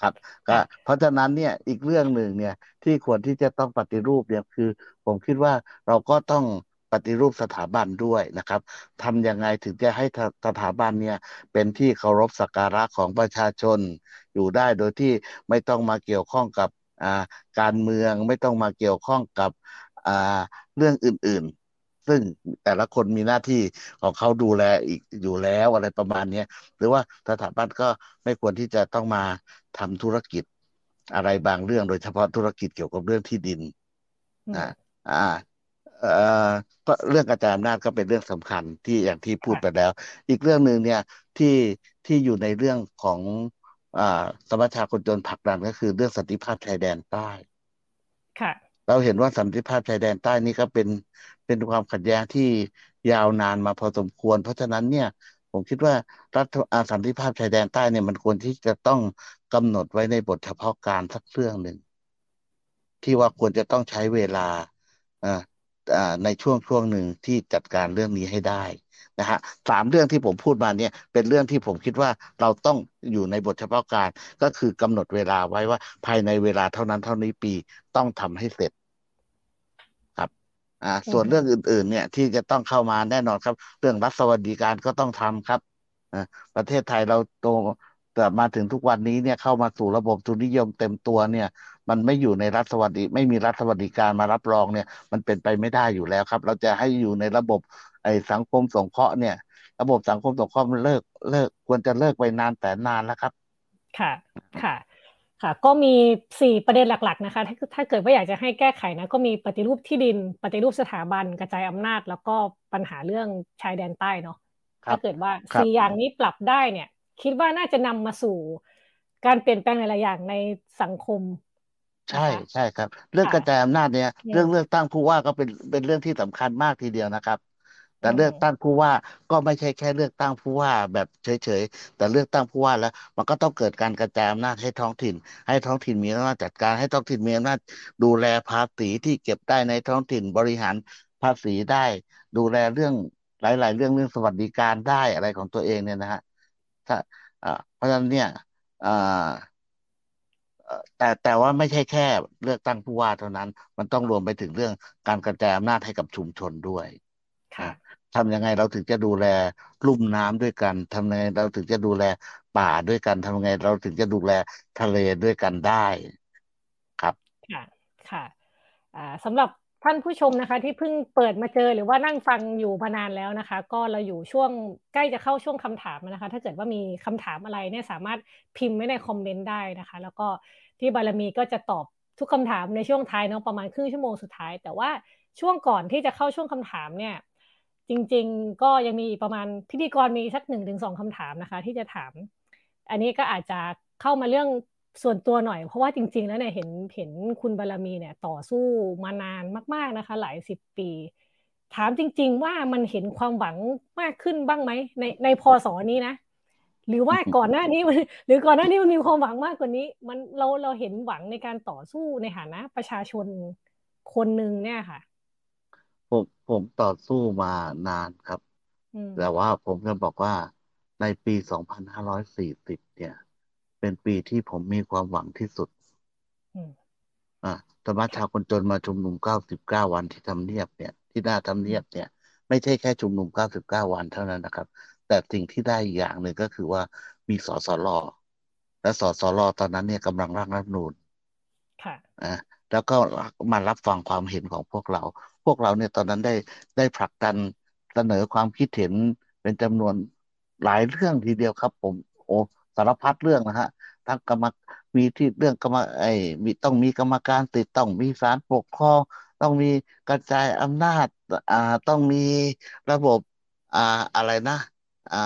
ครับก็เพราะฉะนั้นเนี่ยอีกเรื่องหนึ่งเนี่ยที่ควรที่จะต้องปฏิรูปเนี่ยคือ ผมคิดว่าเราก็ต้อง ปฏิรูปสถาบันด้วยนะครับทำยังไงถึงจะให้สถาบันเนี่ยเป็นที่เคารพสักการะของประชาชน อยู่ได้โดยที่ไม่ต้องมาเกี่ยวข้องกับการเมืองไม่ต้องมาเกี่ยวข้องกับเรื่องอื่นๆ ซึ่งแต่ละคนมีหน้าที่ของเขาดูแลอีกอยู่แล้วอะไรประมาณนี้หรือว่าสถาบันก็ไม่ควรที่จะต้องมาทำธุรกิจอะไรบางเรื่อง โดยเฉพาะธุรกิจเกี่ยวกับเรื่องที่ดินอ่า เรื่องกระจายอำนาจก็เป็นเรื่องสำคัญที่อย่างที่พูดไปแล้ว อีกเรื่องหนึ่งเนี่ยที่ที่อยู่ในเรื่องของอสมัชชาคนจนผลักดันก็คือเรื่องสันติภาพชายแดนใต้ ค่ะ เราเห็นว่าสันติภาพชายแดนใต้นี่ก็เป็นเป็นความขัดแย้งที่ยาวนานมาพอสมควร เพราะฉะนั้นเนี่ยผมคิดว่ารัฐสันติภาพชายแดนใต้เนี่ยมันควรที่จะต้องกำหนดไว้ในบทเฉพาะการสักเรื่องหนึ่งที่ว่าควรจะต้องใช้เวลาอ่า ในช่วงช่วงหนึ่งที่จัดการเรื่องนี้ให้ได้นะฮะสามเรื่องที่ผมพูดมาเนี่ยเป็นเรื่องที่ผมคิดว่าเราต้องอยู่ในบทเฉพาะการก็คือกำหนดเวลาไว้ว่าภายในเวลาเท่านั้นเท่านี้ปีต้องทำให้เสร็จครับอ่าส่วนเรื่องอื่น ๆ เนี่ยที่จะต้องเข้ามาแน่นอนครับ เรื่องรัฐสวัสดิการก็ต้องทำครับอ่าประเทศไทยเราโต แต่มาถึงทุกวันนี้เนี่ยเข้ามาสู่ระบบทุนนิยมเต็มตัวเนี่ย มันไม่อยู่ในรัฐสวัสดิไม่มีรัฐสวัสดิการมารับรองเนี่ย มันเป็นไปไม่ได้อยู่แล้วครับ เราจะให้อยู่ในระบบไอ้สังคมสงเคราะห์เนี่ย ระบบสังคมสงเคราะห์มันเลิกเลิกควรจะเลิกไปนานแต่นานแล้วครับ ค่ะค่ะค่ะก็มีสี่ประเด็นหลัก ๆ นะคะ ถ้าถ้าเกิดว่าอยากจะให้แก้ไขนะ ก็มีปฏิรูปที่ดิน ปฏิรูปสถาบันกระจายอำนาจ แล้วก็ปัญหาเรื่องชายแดนใต้เนาะถ้าเกิดว่าสี่อย่างนี้ปรับได้เนี่ย คิดว่าน่าจะนำมาสู่การเปลี่ยนแปลงหลายอย่างในสังคม ใช่ใช่ครับ เรื่องกระจายอำนาจเนี่ยเรื่องเลือกตั้งผู้ว่าก็เป็นเป็นเรื่องที่สำคัญมากทีเดียวนะครับ แต่เลือกตั้งผู้ว่าก็ไม่ใช่แค่เลือกตั้งผู้ว่าแบบเฉยๆแต่เลือกตั้งผู้ว่าแล้ว มันก็ต้องเกิดการกระจายอำนาจให้ท้องถิ่น ให้ท้องถิ่นมีอำนาจจัดการให้ท้องถิ่นมีอำนาจดูแลภาษีที่เก็บได้ในท้องถิ่นบริหารภาษีได้ ดูแลเรื่องหลาย ๆ เรื่องเรื่องสวัสดิการได้อะไรของตัวเองเนี่ยนะฮะ ถ้าเพราะฉะนั้นเนี่ยแต่แต่ว่าไม่ใช่แค่เลือกตั้งผู้ว่าเท่านั้น มันต้องรวมไปถึงเรื่องการกระจายอำนาจให้กับชุมชนด้วยทำยังไงเราถึงจะดูแลลุ่มน้ำด้วยกันทำยังไงเราถึงจะดูแลป่าด้วยกันทำยังไงเราถึงจะดูแลทะเลด้วยกันได้ ครับ ค่ะ ค่ะสำหรับ ท่านผู้ชมนะคะที่เพิ่งเปิดมาเจอหรือว่านั่งฟังอยู่พานานแล้วนะคะ ก็เราอยู่ช่วงใกล้จะเข้าช่วงคำถามนะคะ ถ้าเกิดว่ามีคำถามอะไรเนี่ยสามารถพิมพ์ไว้ในคอมเมนต์ได้นะคะ แล้วก็ที่บารมีก็จะตอบทุกคำถามในช่วงท้ายเนาะประมาณครึ่งชั่วโมงสุดท้าย แต่ว่าช่วงก่อนที่จะเข้าช่วงคำถามเนี่ยจริง ๆ ก็ยังมีประมาณพิธีกรมีสักหนึ่งถึงสองคำถามนะคะ ที่จะถาม อันนี้ก็อาจจะเข้ามาเรื่อง ส่วนตัวหน่อยเพราะว่าจริง ๆ แล้วเนี่ยเห็นเห็นคุณบารมีเนี่ยต่อสู้มานานมาก ๆนะคะ หลายสิบปี ถามจริง ๆ ว่ามันเห็นความหวังมากขึ้นบ้างไหมในในพศนี้นะ หรือว่าก่อนหน้านี้หรือก่อนหน้านี้มันมีความหวังมากกว่านี้ มันเราเราเห็นหวังในการต่อสู้ในฐานะ ประชาชนคนหนึ่งเนี่ยค่ะ ผมผมต่อสู้มานานครับ แต่ว่าผมจะบอกว่าในปี 2540 เนี่ย เป็นปีที่ผมมีความหวังที่สุดอ่าธรรมชาวคนจนมาชุมนุม99วันที่ทำเนียบเนี่ย ที่หน้าทำเนียบเนี่ย ไม่ใช่แค่ชุมนุม99วันเท่านั้นนะครับ แต่สิ่งที่ได้อย่างหนึ่งก็คือว่ามีสสรและสสรตอนนั้นเนี่ยกำลังร่างรัฐนูนค่ะอ่าแล้วก็มารับฟังความเห็นของพวกเรา พวกเราเนี่ยตอนนั้นได้ได้ผลักดันเสนอความคิดเห็นเป็นจำนวนหลายเรื่องทีเดียวครับ ผม โอ้ สารพัดเรื่องนะฮะทั้งกรรมมีที่เรื่องกรรมไอ้มีต้องมีกรรมการติดต้องมีศาลปกครองต้องมีกระจายอำนาจอ่าต้องมีระบบอ่าอะไรนะอ่า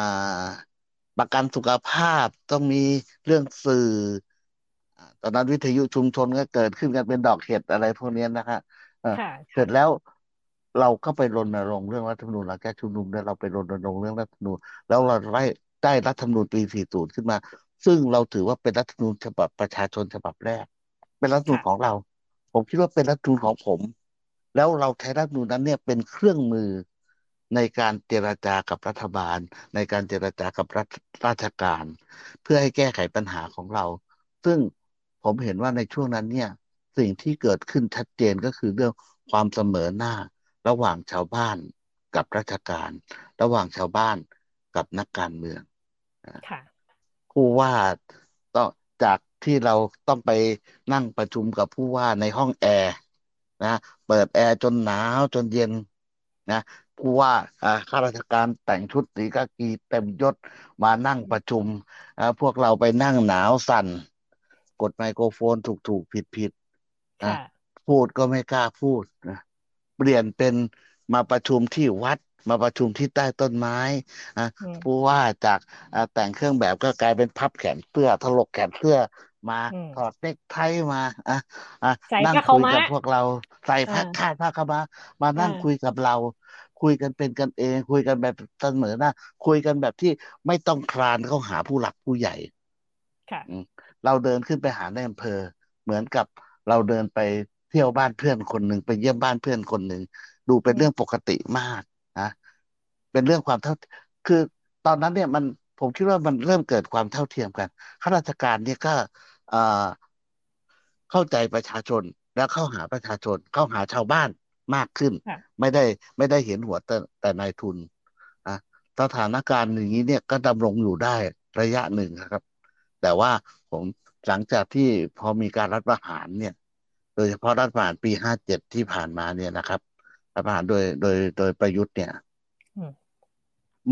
ประกันสุขภาพต้องมีเรื่องสื่อตอนนั้นวิทยุชุมชนก็เกิดขึ้นกันเป็นดอกเห็ดอะไรพวกนี้นะฮะเสร็จแล้วเราก็ไปรณรงค์เรื่องรัฐธรรมนูญหลังจากชุมนุมแล้วเราไปรณรงค์เรื่องรัฐธรรมนูญแล้วเราได้ ได้รัฐธรรมนูญปี 40 ขึ้นมา ซึ่งเราถือว่าเป็นรัฐธรรมนูญฉบับประชาชนฉบับแรก เป็นรัฐธรรมนูญของเรา ผมคิดว่าเป็นรัฐธรรมนูญของผม แล้วเราใช้รัฐธรรมนูญนั้นเนี่ยเป็นเครื่องมือในการเจรจากับรัฐบาล ในการเจรจากับรัฐราชการ เพื่อให้แก้ไขปัญหาของเรา ซึ่งผมเห็นว่าในช่วงนั้นเนี่ย สิ่งที่เกิดขึ้นชัดเจนก็คือเรื่องความเสมอหน้า ระหว่างชาวบ้านกับราชการ ระหว่างชาวบ้านกับนักการเมือง ผู้ว่าต้องจากที่เราต้องไปนั่งประชุมกับผู้ว่าในห้องแอร์นะเปิดแอร์จนหนาวจนเย็นนะผู้ว่าข้าราชการแต่งชุดสีกากีเต็มยศมานั่งประชุมพวกเราไปนั่งหนาวสั่น กดไมโครโฟนถูกถูกผิดผิดนะพูดก็ไม่กล้าพูดนะเปลี่ยนเป็นมาประชุมที่วัด มาประชุมที่ใต้ต้นไม้อะผู้ว่าจากแต่งเครื่องแบบก็กลายเป็นพับแขนเสื้อถลกแขนเสื้อมาถอดเนคไทมาอะอะนั่งคุยกับพวกเราใส่ผ้าคาดผ้าขมามานั่งคุยกับเรา คุยกันเป็นกันเอง คุยกันแบบเสมอหน้าคุยกันแบบที่ไม่ต้องคลานเข้าหาผู้หลักผู้ใหญ่ค่ะเราเดินขึ้นไปหาในอำเภอ เหมือนกับเราเดินไปเที่ยวบ้านเพื่อนคนหนึ่งไปเยี่ยมบ้านเพื่อนคนหนึ่งดูเป็นเรื่องปกติมากนะ เป็นเรื่องความเท่าคือตอนนั้นเนี่ยมันผมคิดว่ามันเริ่มเกิดความเท่าเทียมกันข้าราชการเนี่ยก็เข้าใจประชาชนแล้วเข้าหาประชาชน เข้าหาชาวบ้านมากขึ้น ไม่ได้ไม่ได้เห็นหัวแต่แต่นายทุนนะสถานการณ์อย่างนี้เนี่ยก็ดำรงอยู่ได้ระยะหนึ่งครับ แต่ว่าผมหลังจากที่พอมีการรัฐประหารเนี่ย โดยเฉพาะรัฐประหารปีห้าเจ็ดที่ผ่านมาเนี่ยนะครับรัฐประหารโดยโดยโดยประยุทธ์เนี่ย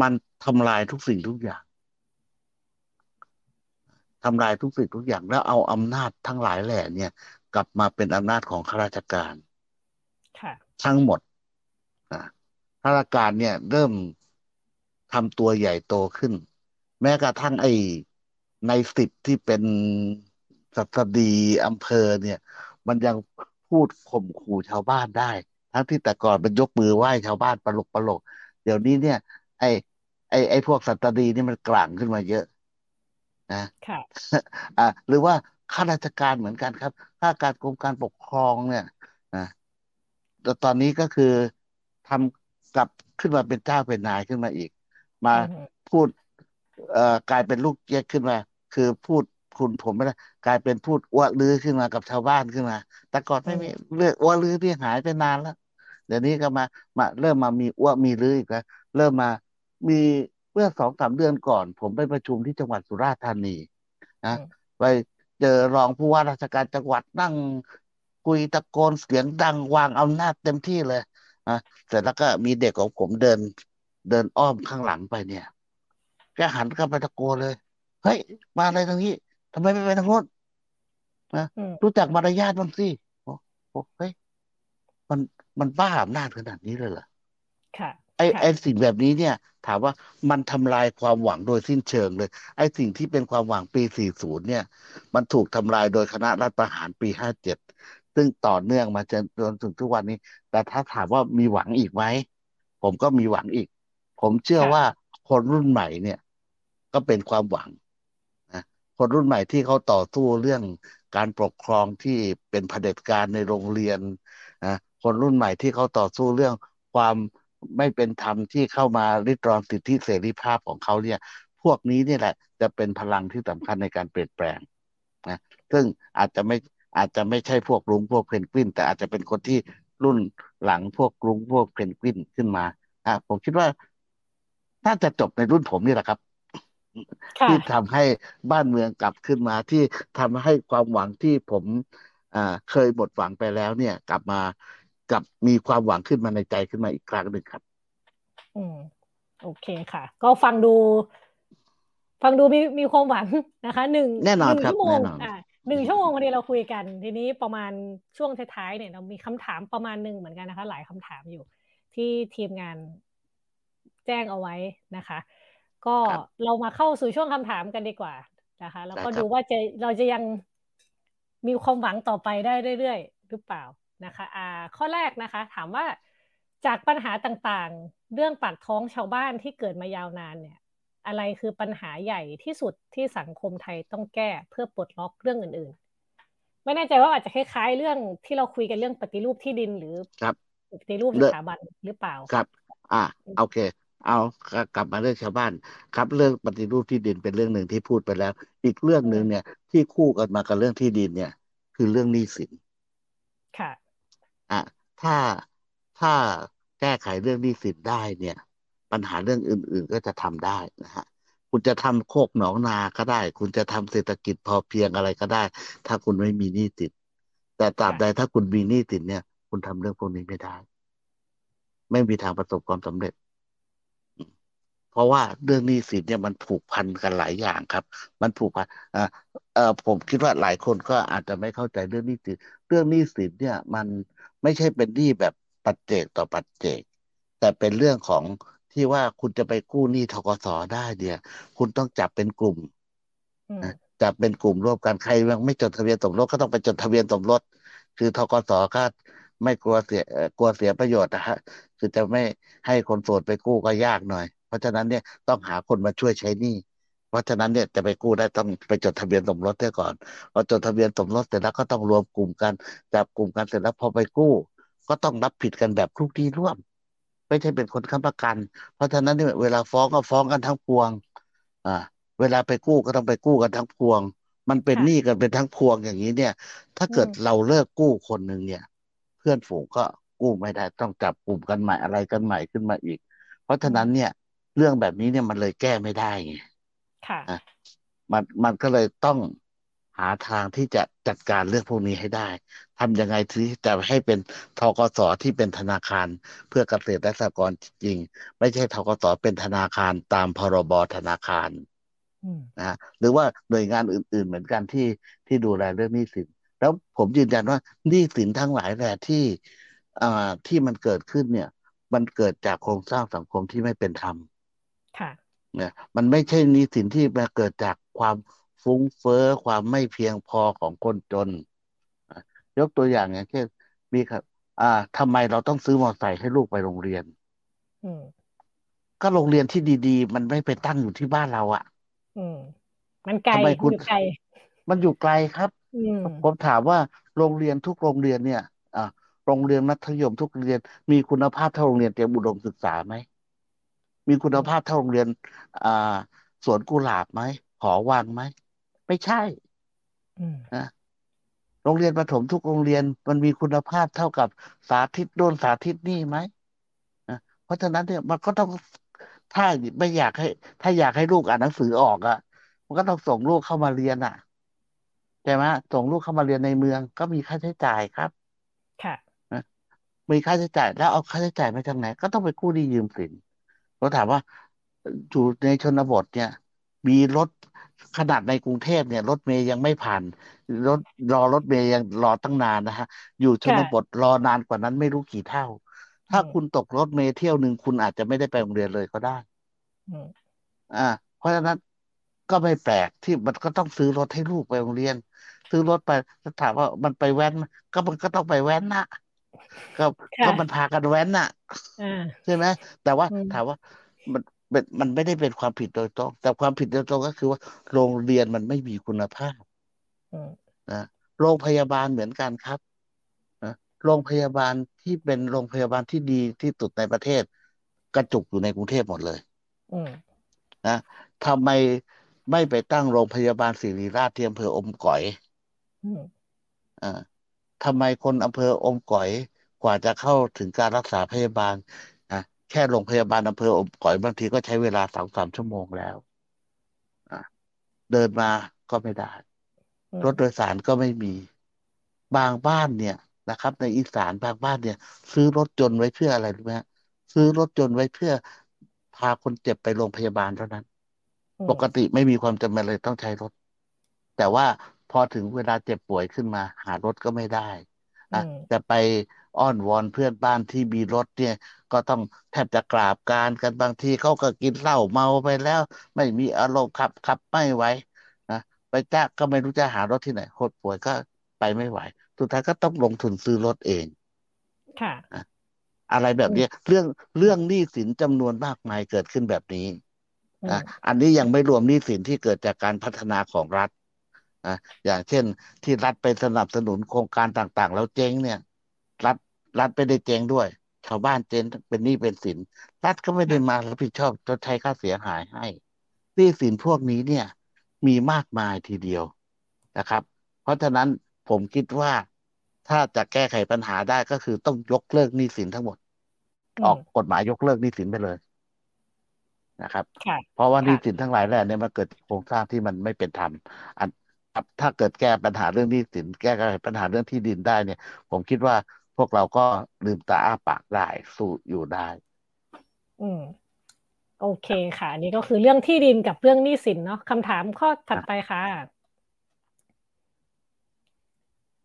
มันทำลายทุกสิ่งทุกอย่างทำลายทุกสิ่งทุกอย่าง แล้วเอาอำนาจทั้งหลายแหล่เนี่ย กลับมาเป็นอำนาจของข้าราชการทั้งหมดข้าราชการเนี่ย เริ่มทำตัวใหญ่โตขึ้น แม้กระทั่งไอ้ในสิบที่เป็นสัตดีอำเภอเนี่ย มันยังพูดข่มขู่ชาวบ้านได้ ทั้งที่แต่ก่อนเป็นยกมือไหว้ชาวบ้านปลกปลกเดี๋ยวนี้เนี่ย ไอ้ไอ้ไอ้พวกสัตดีนี่มันกลางขึ้นมาเยอะ นะค่ะ อ่าหรือว่าข้าราชการเหมือนกันครับข้าการกรมการปกครองเนี่ยนะแต่ตอนนี้ก็คือทำกลับขึ้นมาเป็นเจ้าเป็นนายขึ้นมาอีก มาพูด เอ่อกลายเป็นลูกเจ๊กขึ้นมา คือพูดคุณผมไม่ได้กลายเป็นพูดอ้วลือขึ้นมากับชาวบ้านขึ้นมา แต่ก่อนไม่มีเรื่องอ้วลือที่หายไปนานแล้วเดี๋ยวนี้ก็มามาเริ่มมามีอ้วมีลืออีกแล้วเริ่มมา มีเมื่อสองสามเดือนก่อน ผมไปประชุมที่จังหวัดสุราษฎร์ธานีนะไปเจอรองผู้ว่าราชการจังหวัดนั่งคุยตะโกนเสียงดังวางอำนาจเต็มที่เลยนะเสร็จแล้วก็มีเด็กของผมเดิน เดินอ้อมข้างหลังไปเนี่ยแกหันกลับไปตะโกนเลยเฮ้ยมาอะไรตรงนี้ทำไมไม่ไปทางโน้นนะรู้จักมารยาทบ้างสิโอ้เฮ้ยมันมันบ้าอำนาจขนาดนี้เลยเหรอค่ะไอ้ไอ้สิ่งแบบนี้เนี่ย ถามว่ามันทำลายความหวังโดยสิ้นเชิงเลย ไอ้สิ่งที่เป็นความหวังปี 40 เนี่ย มันถูกทำลายโดยคณะรัฐประหารปี 57 ซึ่งต่อเนื่องมาจนจนถึงทุกวันนี้ แต่ถ้าถามว่ามีหวังอีกไหม ผมก็มีหวังอีก ผมเชื่อว่าคนรุ่นใหม่เนี่ย ก็เป็นความหวังนะคนรุ่นใหม่ที่เขาต่อสู้เรื่องการปกครองที่เป็นเผด็จการในโรงเรียนนะคนรุ่นใหม่ที่เขาต่อสู้เรื่องความ ไม่เป็นธรรมที่เข้ามาริดรอนสิทธิเสรีภาพของเขาเนี่ย พวกนี้นี่แหละ จะเป็นพลังที่สำคัญในการเปลี่ยนแปลงนะซึ่งอาจจะไม่อาจจะไม่ใช่พวกลุงพวกเพนกวิน แต่อาจจะเป็นคนที่รุ่นหลังพวกลุงพวกเพนกวินขึ้นมาอะผมคิดว่าน่าจะจบในรุ่นผมนี่แหละครับที่ทำให้บ้านเมืองกลับขึ้นมาที่ทำให้ความหวังที่ผมเคยหมดหวังไปแล้วเนี่ย กลับมา กับมีความหวังขึ้นมาในใจขึ้นมาอีกครั้งหนึ่งครับ อืมโอเคค่ะ ก็ฟังดู ฟังดูมีมีความหวังนะคะหนึ่งแน่นอนครับชั่วโมงอ่าหนึ่งชั่วโมงวันนี้เราคุยกัน ทีนี้ประมาณช่วงท้ายๆเนี่ยเรามีคำถามประมาณหนึ่งเหมือนกันนะคะ หลายคำถามอยู่ ที่ทีมงานแจ้งเอาไว้นะคะ ก็เรามาเข้าสู่ช่วงคำถามกันดีกว่านะคะ แล้วก็ดูว่าจะเราจะยังมีความหวังต่อไปได้เรื่อยๆหรือเปล่า นะคะอ่าข้อแรกนะคะ ถามว่าจากปัญหาต่างๆ เรื่องปากท้องชาวบ้านที่เกิดมายาวนานเนี่ย อะไรคือปัญหาใหญ่ที่สุดที่สังคมไทยต้องแก้เพื่อปลดล็อกเรื่องอื่น ๆ ไม่แน่ใจว่าอาจจะคล้ายๆ เรื่องที่เราคุยกันเรื่องปฏิรูปที่ดินหรือครับปฏิรูปสถาบันหรือเปล่าครับ อ่าโอเค เอากลับมาเรื่องชาวบ้าน ครับ เรื่องปฏิรูปที่ดินเป็นเรื่องหนึ่งที่พูดไปแล้ว อีกเรื่องหนึ่งเนี่ย ที่คู่กันมากับเรื่องที่ดินเนี่ย คือเรื่องหนี้สินค่ะ อะถ้าถ้าแก้ไขเรื่องหนี้สินได้เนี่ย ปัญหาเรื่องอื่น ๆก็จะทำได้นะฮะคุณจะทำโคกหนองนาก็ได้ คุณจะทำเศรษฐกิจพอเพียงอะไรก็ได้ ถ้าคุณไม่มีหนี้สินแต่ตราบใดถ้าคุณมีหนี้สินเนี่ย คุณทำเรื่องพวกนี้ไม่ได้ ไม่มีทางประสบความสำเร็จ เพราะว่าเรื่องหนี้สินเนี่ยมันผูกพันกันหลายอย่างครับ มันผูกพันอ่าเออผมคิดว่าหลายคนก็อาจจะไม่เข้าใจเรื่องหนี้สินเรื่องหนี้สินเนี่ย มัน ไม่ใช่เป็นหนี้แบบปัจเจกต่อปัจเจก แต่เป็นเรื่องของที่ว่าคุณจะไปกู้หนี้ทกสได้เดียคุณต้องจับเป็นกลุ่มจับเป็นกลุ่มร่วมกันใครยังไม่จดทะเบียนสมรสก็ต้องไปจดทะเบียนสมรสคือทกสก็ไม่กลัวเสียกลัวเสียประโยชน์นะฮะคือจะไม่ให้คนโสดไปกู้ก็ยากหน่อย เพราะฉะนั้นเนี่ยต้องหาคนมาช่วยใช้หนี้ เพราะฉะนั้นเนี่ยจะไปกู้ได้ต้องไปจดทะเบียนสมรสเสียก่อนพอจดทะเบียนสมรสเสร็จแล้วก็ต้องรวมกลุ่มกันจับกลุ่มกันเสร็จแล้วพอไปกู้ ก็ต้องรับผิดกันแบบคลุกที่ร่วม ไม่ใช่เป็นคนค้ำประกัน เพราะฉะนั้นเนี่ยเวลาฟ้องก็ฟ้องกันทั้งพวง อ่า เวลาไปกู้ก็ต้องไปกู้กันทั้งพวง มันเป็นหนี้กันเป็นทั้งพวงอย่างนี้เนี่ย ถ้าเกิดเราเลิกกู้คนหนึ่งเนี่ย เพื่อนฝูงก็กู้ไม่ได้ต้องจับกลุ่มกันใหม่อะไรกันใหม่ขึ้นมาอีก เพราะฉะนั้นเนี่ย เรื่องแบบนี้เนี่ยมันเลยแก้ไม่ได้ไง ค่ะมันมันก็เลยต้องหาทางที่จะจัดการเรื่องพวกนี้ให้ได้ทำยังไงที่จะให้เป็นทกสที่เป็นธนาคารเพื่อเกษตรและสหกรณ์จริง ไม่ใช่ทกสเป็นธนาคารตามพรบธนาคารนะหรือว่าหน่วยงานอื่น ๆ เหมือนกันที่ที่ดูแลเรื่องหนี้สิน แล้วผมยืนยันว่าหนี้สินทั้งหลายแหละที่อ่าที่มันเกิดขึ้นเนี่ย มันเกิดจากโครงสร้างสังคมที่ไม่เป็นธรรมค่ะ เนี่ยมันไม่ใช่หนี้สินที่มาเกิดจากความฟุ้งเฟ้อความไม่เพียงพอของคนจน ยกตัวอย่างอย่างเช่นมีครับ อ่าทำไมเราต้องซื้อมอเตอร์ไซค์ให้ลูกไปโรงเรียนก็โรงเรียนที่ดี ๆ มันไม่ไปตั้งอยู่ที่บ้านเราอะ่ะมันไกลอยู่ไกล มันอยู่ไกลครับผมถามว่าโรงเรียนทุกโรงเรียนเนี่ยอ่าโรงเรียนมัธยมทุกโรงเรียนมีคุณภาพเท่าโรงเรียนเตรียมอุดมศึกษาไหม มีคุณภาพเท่าโรงเรียน อ่าสวนกุหลาบไหมหอวังไหมไม่ใช่นะโรงเรียนประถมทุกโรงเรียนมันมีคุณภาพเท่ากับสาธิตโดนสาธิตนี่ไหมเพราะฉะนั้นเนี่ยมันก็ต้องถ้าไม่อยากให้ ถ้าอยากให้ลูกอ่านหนังสือออกอะ่ะ มันก็ต้องส่งลูกเข้ามาเรียนอะใช่ไหมส่งลูกเข้ามาเรียนในเมือง ก็มีค่าใช้จ่ายครับ ค่ะมีค่าใช้จ่ายแล้วเอาค่าใช้จ่ายมาจากไหนก็ต้องไปกู้ดียืมสิน เราถามว่าอยู่ในชนบทเนี่ย มีรถขนาดในกรุงเทพเนี่ย รถเมย์ยังไม่ผ่านรถรอรถเมย์ยังรอตั้งนานนะฮะ อยู่ชนบทรอนานกว่านั้นไม่รู้กี่เท่าถ้าคุณตกรถเมย์เที่ยวหนึ่งคุณอาจจะไม่ได้ไปโรงเรียนเลยก็ได้อ่า เพราะฉะนั้นก็ไม่แปลกที่มันก็ต้องซื้อรถให้ลูกไปโรงเรียน ซื้อรถไปถามว่ามันไปแว้นก็มันก็ต้องไปแว้นนะ ก็ก็มันพากันแว้นน่ะใช่ไหมแต่ว่าถามว่ามันมันไม่ได้เป็นความผิดโดยตรง แต่ความผิดโดยตรงก็คือว่าโรงเรียนมันไม่มีคุณภาพนะโรงพยาบาลเหมือนกันครับนะโรงพยาบาลที่เป็นโรงพยาบาลที่ดีที่สุดในประเทศ กระจุกอยู่ในกรุงเทพหมดเลยนะทำไมไม่ไปตั้งโรงพยาบาลศิริราชที่อำเภออมก๋อยอ่าทำไมคนอำเภออมก๋อย กว่าจะเข้าถึงการรักษาพยาบาลนะแค่โรงพยาบาลอำเภออมก๋อยบางทีก็ใช้เวลาสองสามชั่วโมงแล้วเดินมาก็ไม่ได้ รถโดยสารก็ไม่มี บางบ้านเนี่ยนะครับ ในอีสานบางบ้านเนี่ย ซื้อรถจนไว้เพื่ออะไรรู้ไหมซื้อรถจนไว้เพื่อพาคนเจ็บไปโรงพยาบาลเท่านั้น ปกติไม่มีความจำเป็นเลยต้องใช้รถ แต่ว่าพอถึงเวลาเจ็บป่วยขึ้นมา หารถก็ไม่ได้นะจะไป อ้อนวอนเพื่อนบ้านที่มีรถเนี่ย ก็ต้องแทบจะกราบการกันบางทีเขาก็กินเหล้าเมาไปแล้ว ไม่มีอารมณ์ขับขับไม่ไหวนะไปจ้าก็ไม่รู้จะหารถที่ไหนโคตรป่วยก็ไปไม่ไหวสุดท้ายก็ต้องลงทุนซื้อรถเอง ค่ะ อะไรแบบนี้เรื่องเรื่องหนี้สินจำนวนมากมายเกิดขึ้นแบบนี้นะอันนี้ยังไม่รวมหนี้สินที่เกิดจากการพัฒนาของรัฐนะอย่างเช่นที่รัฐไปสนับสนุนโครงการต่างๆ แล้วเจ๊งเนี่ย รัฐรัฐไม่ได้เจ๊งด้วย ชาวบ้านเจ๊งเป็นหนี้เป็นสิน รัฐก็ไม่ได้มารับผิดชอบชดใช้ค่าเสียหายให้หนี้สินพวกนี้เนี่ย มีมากมายทีเดียวนะครับ เพราะฉะนั้นผมคิดว่าถ้าจะแก้ไขปัญหาได้ก็คือต้องยกเลิกหนี้สินทั้งหมด ออกกฎหมายยกเลิกหนี้สินไปเลยนะครับ เพราะว่าหนี้สินทั้งหลายแหล่เนี่ยมันเกิดโครงสร้างที่มันไม่เป็นธรรมอันถ้าเกิดแก้ปัญหาเรื่องหนี้สิน แก้ไขปัญหาเรื่องที่ดินได้เนี่ย ผมคิดว่า พวกเราก็ลืมตาอ้าปากได้สู้อยู่ได้ อืม โอเคค่ะนี่ก็คือเรื่องที่ดินกับเรื่องหนี้สินเนาะคำถามข้อถัดไปค่ะ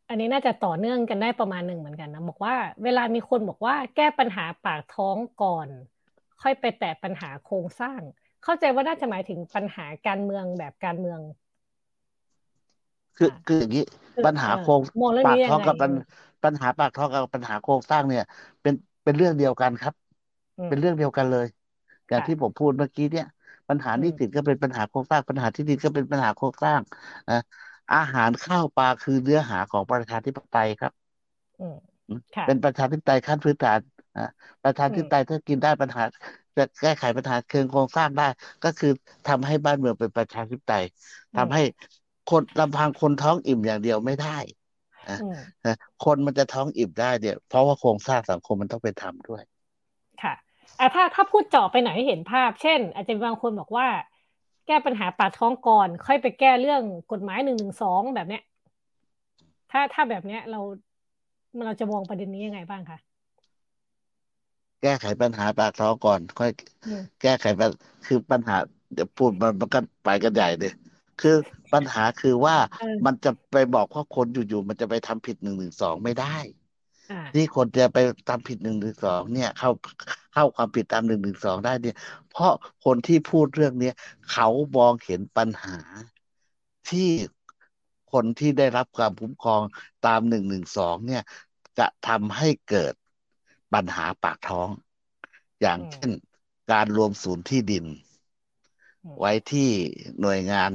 อันนี้น่าจะต่อเนื่องกันได้ประมาณหนึ่งเหมือนกันนะบอกว่า เวลามีคนบอกว่าแก้ปัญหาปากท้องก่อน ค่อยไปแตะปัญหาโครงสร้าง เข้าใจว่าน่าจะหมายถึงปัญหาการเมืองแบบการเมือง คือคืออย่างนี้ปัญหาโครงปากท้องกับปัญปัญหาปากท้องกับปัญหาโครงสร้างเนี่ย เป็นเป็นเรื่องเดียวกันครับ เป็นเรื่องเดียวกันเลยอย่างที่ผมพูดเมื่อกี้เนี่ย ปัญหานี้สินก็เป็นปัญหาโครงสร้างปัญหาที่ดินก็เป็นปัญหาโครงสร้างนะอาหารข้าวปลาคือเนื้อหาของประชาธิปไตยครับเป็นประชาธิปไตยขั้นพื้นฐานนะประชาธิปไตยถ้ากินได้ปัญหาจะแก้ไขปัญหาเชิงโครงสร้างได้ ก็คือทำให้บ้านเมืองเป็นประชาธิปไตยทำให้ คนลำพังคนท้องอิ่มอย่างเดียวไม่ได้นะคนมันจะท้องอิ่มได้เนี่ย เพราะว่าโครงสร้างสังคมมันต้องเป็นธรรมด้วย ค่ะอ่ถ้าถ้าพูดเจาะไปไหนให้เห็นภาพ เช่น อาจจะบางคนบอกว่า แก้ปัญหาปากท้องก่อน ค่อยไปแก้เรื่องกฎหมายหนึ่งหนึ่งสองแบบเนี้ย ถ้าถ้าแบบเนี้ยเราเราจะมองประเด็นนี้ยังไงบ้างคะแก้ไขปัญหาปากท้องก่อน ค่อย แก้ไขปัญคือปัญหาเดี๋ยวพูดมันมันก็ไปกันใหญ่เลย คือปัญหาคือว่ามันจะไปบอกว่าคนอยู่ๆมันจะไปทำผิดหนึ่งหนึ่งสองไม่ได้ที่คนจะไปทำผิดหนึ่งหนึ่งสองเนี่ย เข้าเข้าความผิดตามหนึ่งหนึ่งสองได้เนี่ย เพราะคนที่พูดเรื่องเนี้ยเขามองเห็นปัญหาที่คนที่ได้รับความคุ้มครองตามหนึ่งหนึ่งสองเนี่ย จะทำให้เกิดปัญหาปากท้อง อย่างเช่นการรวมศูนย์ที่ดิน ไว้ที่หน่วยงาน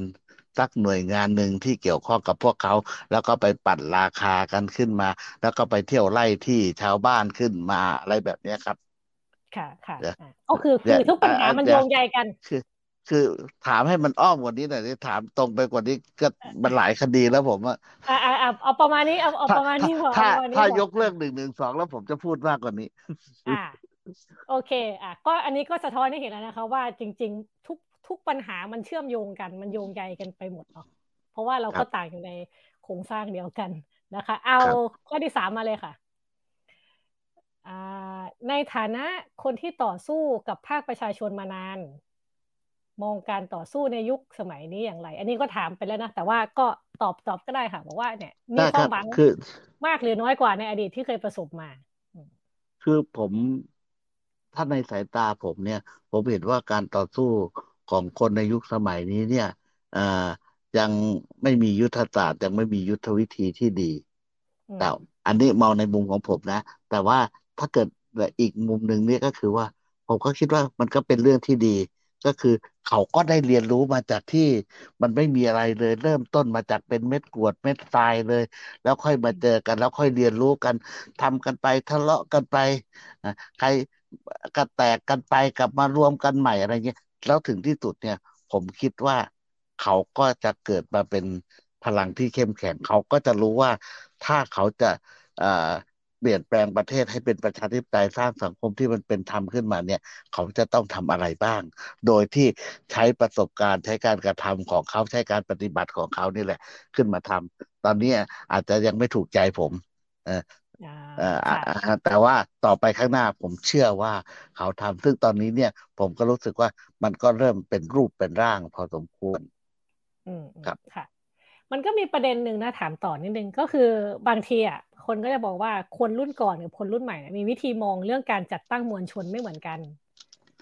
สักหน่วยงานหนึ่งที่เกี่ยวข้องกับพวกเขา แล้วก็ไปปั่นราคากันขึ้นมา แล้วก็ไปเที่ยวไล่ที่ชาวบ้านขึ้นมาอะไรแบบนี้ครับ ค่ะค่ะก็คือคือทุกปัญหามันโยงใยกันคือคือถามให้มันอ้อมกว่านี้หน่อยถามตรงไปกว่านี้ก็มันหลายคดีแล้วผมอะอ่าอ่าเอาประมาณนี้เอาเอาประมาณนี้พอถ้าถ้ายกเรื่องหนึ่งหนึ่งสองแล้วผมจะพูดมากกว่านี้อ่าโอเคอะก็อันนี้ก็สะท้อนให้เห็นแล้วนะคะว่าจริง ๆ ทุก ทุกปัญหามันเชื่อมโยงกัน มันโยงใยกันไปหมดเนาะเพราะว่าเราก็ต่างอยู่ในโครงสร้างเดียวกันนะคะ เอาข้อที่สามมาเลยค่ะในฐานะคนที่ต่อสู้กับภาคประชาชนมานาน มองการต่อสู้ในยุคสมัยนี้อย่างไร อันนี้ก็ถามไปแล้วนะ แต่ว่าก็ตอบตอบก็ได้ค่ะบอกว่าเนี่ยมีความหวังคือมากหรือน้อยกว่าในอดีตที่เคยประสบมา คือผมถ้าในสายตาผมเนี่ย ผมเห็นว่าการต่อสู้ ของคนในยุคสมัยนี้เนี่ยอ่ายังไม่มียุทธศาสตร์ยังไม่มียุทธวิธีที่ดีแต่อันนี้มองในมุมของผมนะ แต่ว่าถ้าเกิดอีกมุมหนึ่งเนี่ยก็คือว่า ผมก็คิดว่ามันก็เป็นเรื่องที่ดี ก็คือเขาก็ได้เรียนรู้มาจากที่มันไม่มีอะไรเลย เริ่มต้นมาจากเป็นเม็ดกรวดเม็ดทรายเลย แล้วค่อยมาเจอกัน แล้วค่อยเรียนรู้กันทำกันไปทะเลาะกันไปใครก็แตกกันไปกลับมารวมกันใหม่อะไรเงี้ย แล้วถึงที่สุดเนี่ย ผมคิดว่าเขาก็จะเกิดมาเป็นพลังที่เข้มแข็งเขาก็จะรู้ว่าถ้าเขาจะเปลี่ยนแปลงประเทศให้เป็นประชาธิปไตยสร้างสังคมที่มันเป็นธรรมขึ้นมาเนี่ย เขาจะต้องทำอะไรบ้าง โดยที่ใช้ประสบการณ์ใช้การกระทำของเขาใช้การปฏิบัติของเขานี่แหละ ขึ้นมาทำตอนนี้อาจจะยังไม่ถูกใจผม แต่ว่าต่อไปข้างหน้าผมเชื่อว่าเขาทำซึ่งตอนนี้เนี่ยผมก็รู้สึกว่ามันก็เริ่มเป็นรูปเป็นร่างพอสมควรอืมครับค่ะ มันก็มีประเด็นหนึ่งนะถามต่อนิดนึงก็คือบางทีอะคนก็จะบอกว่าคนรุ่นก่อนกับคนรุ่นใหม่มีวิธีมองเรื่องการจัดตั้งมวลชนไม่เหมือนกัน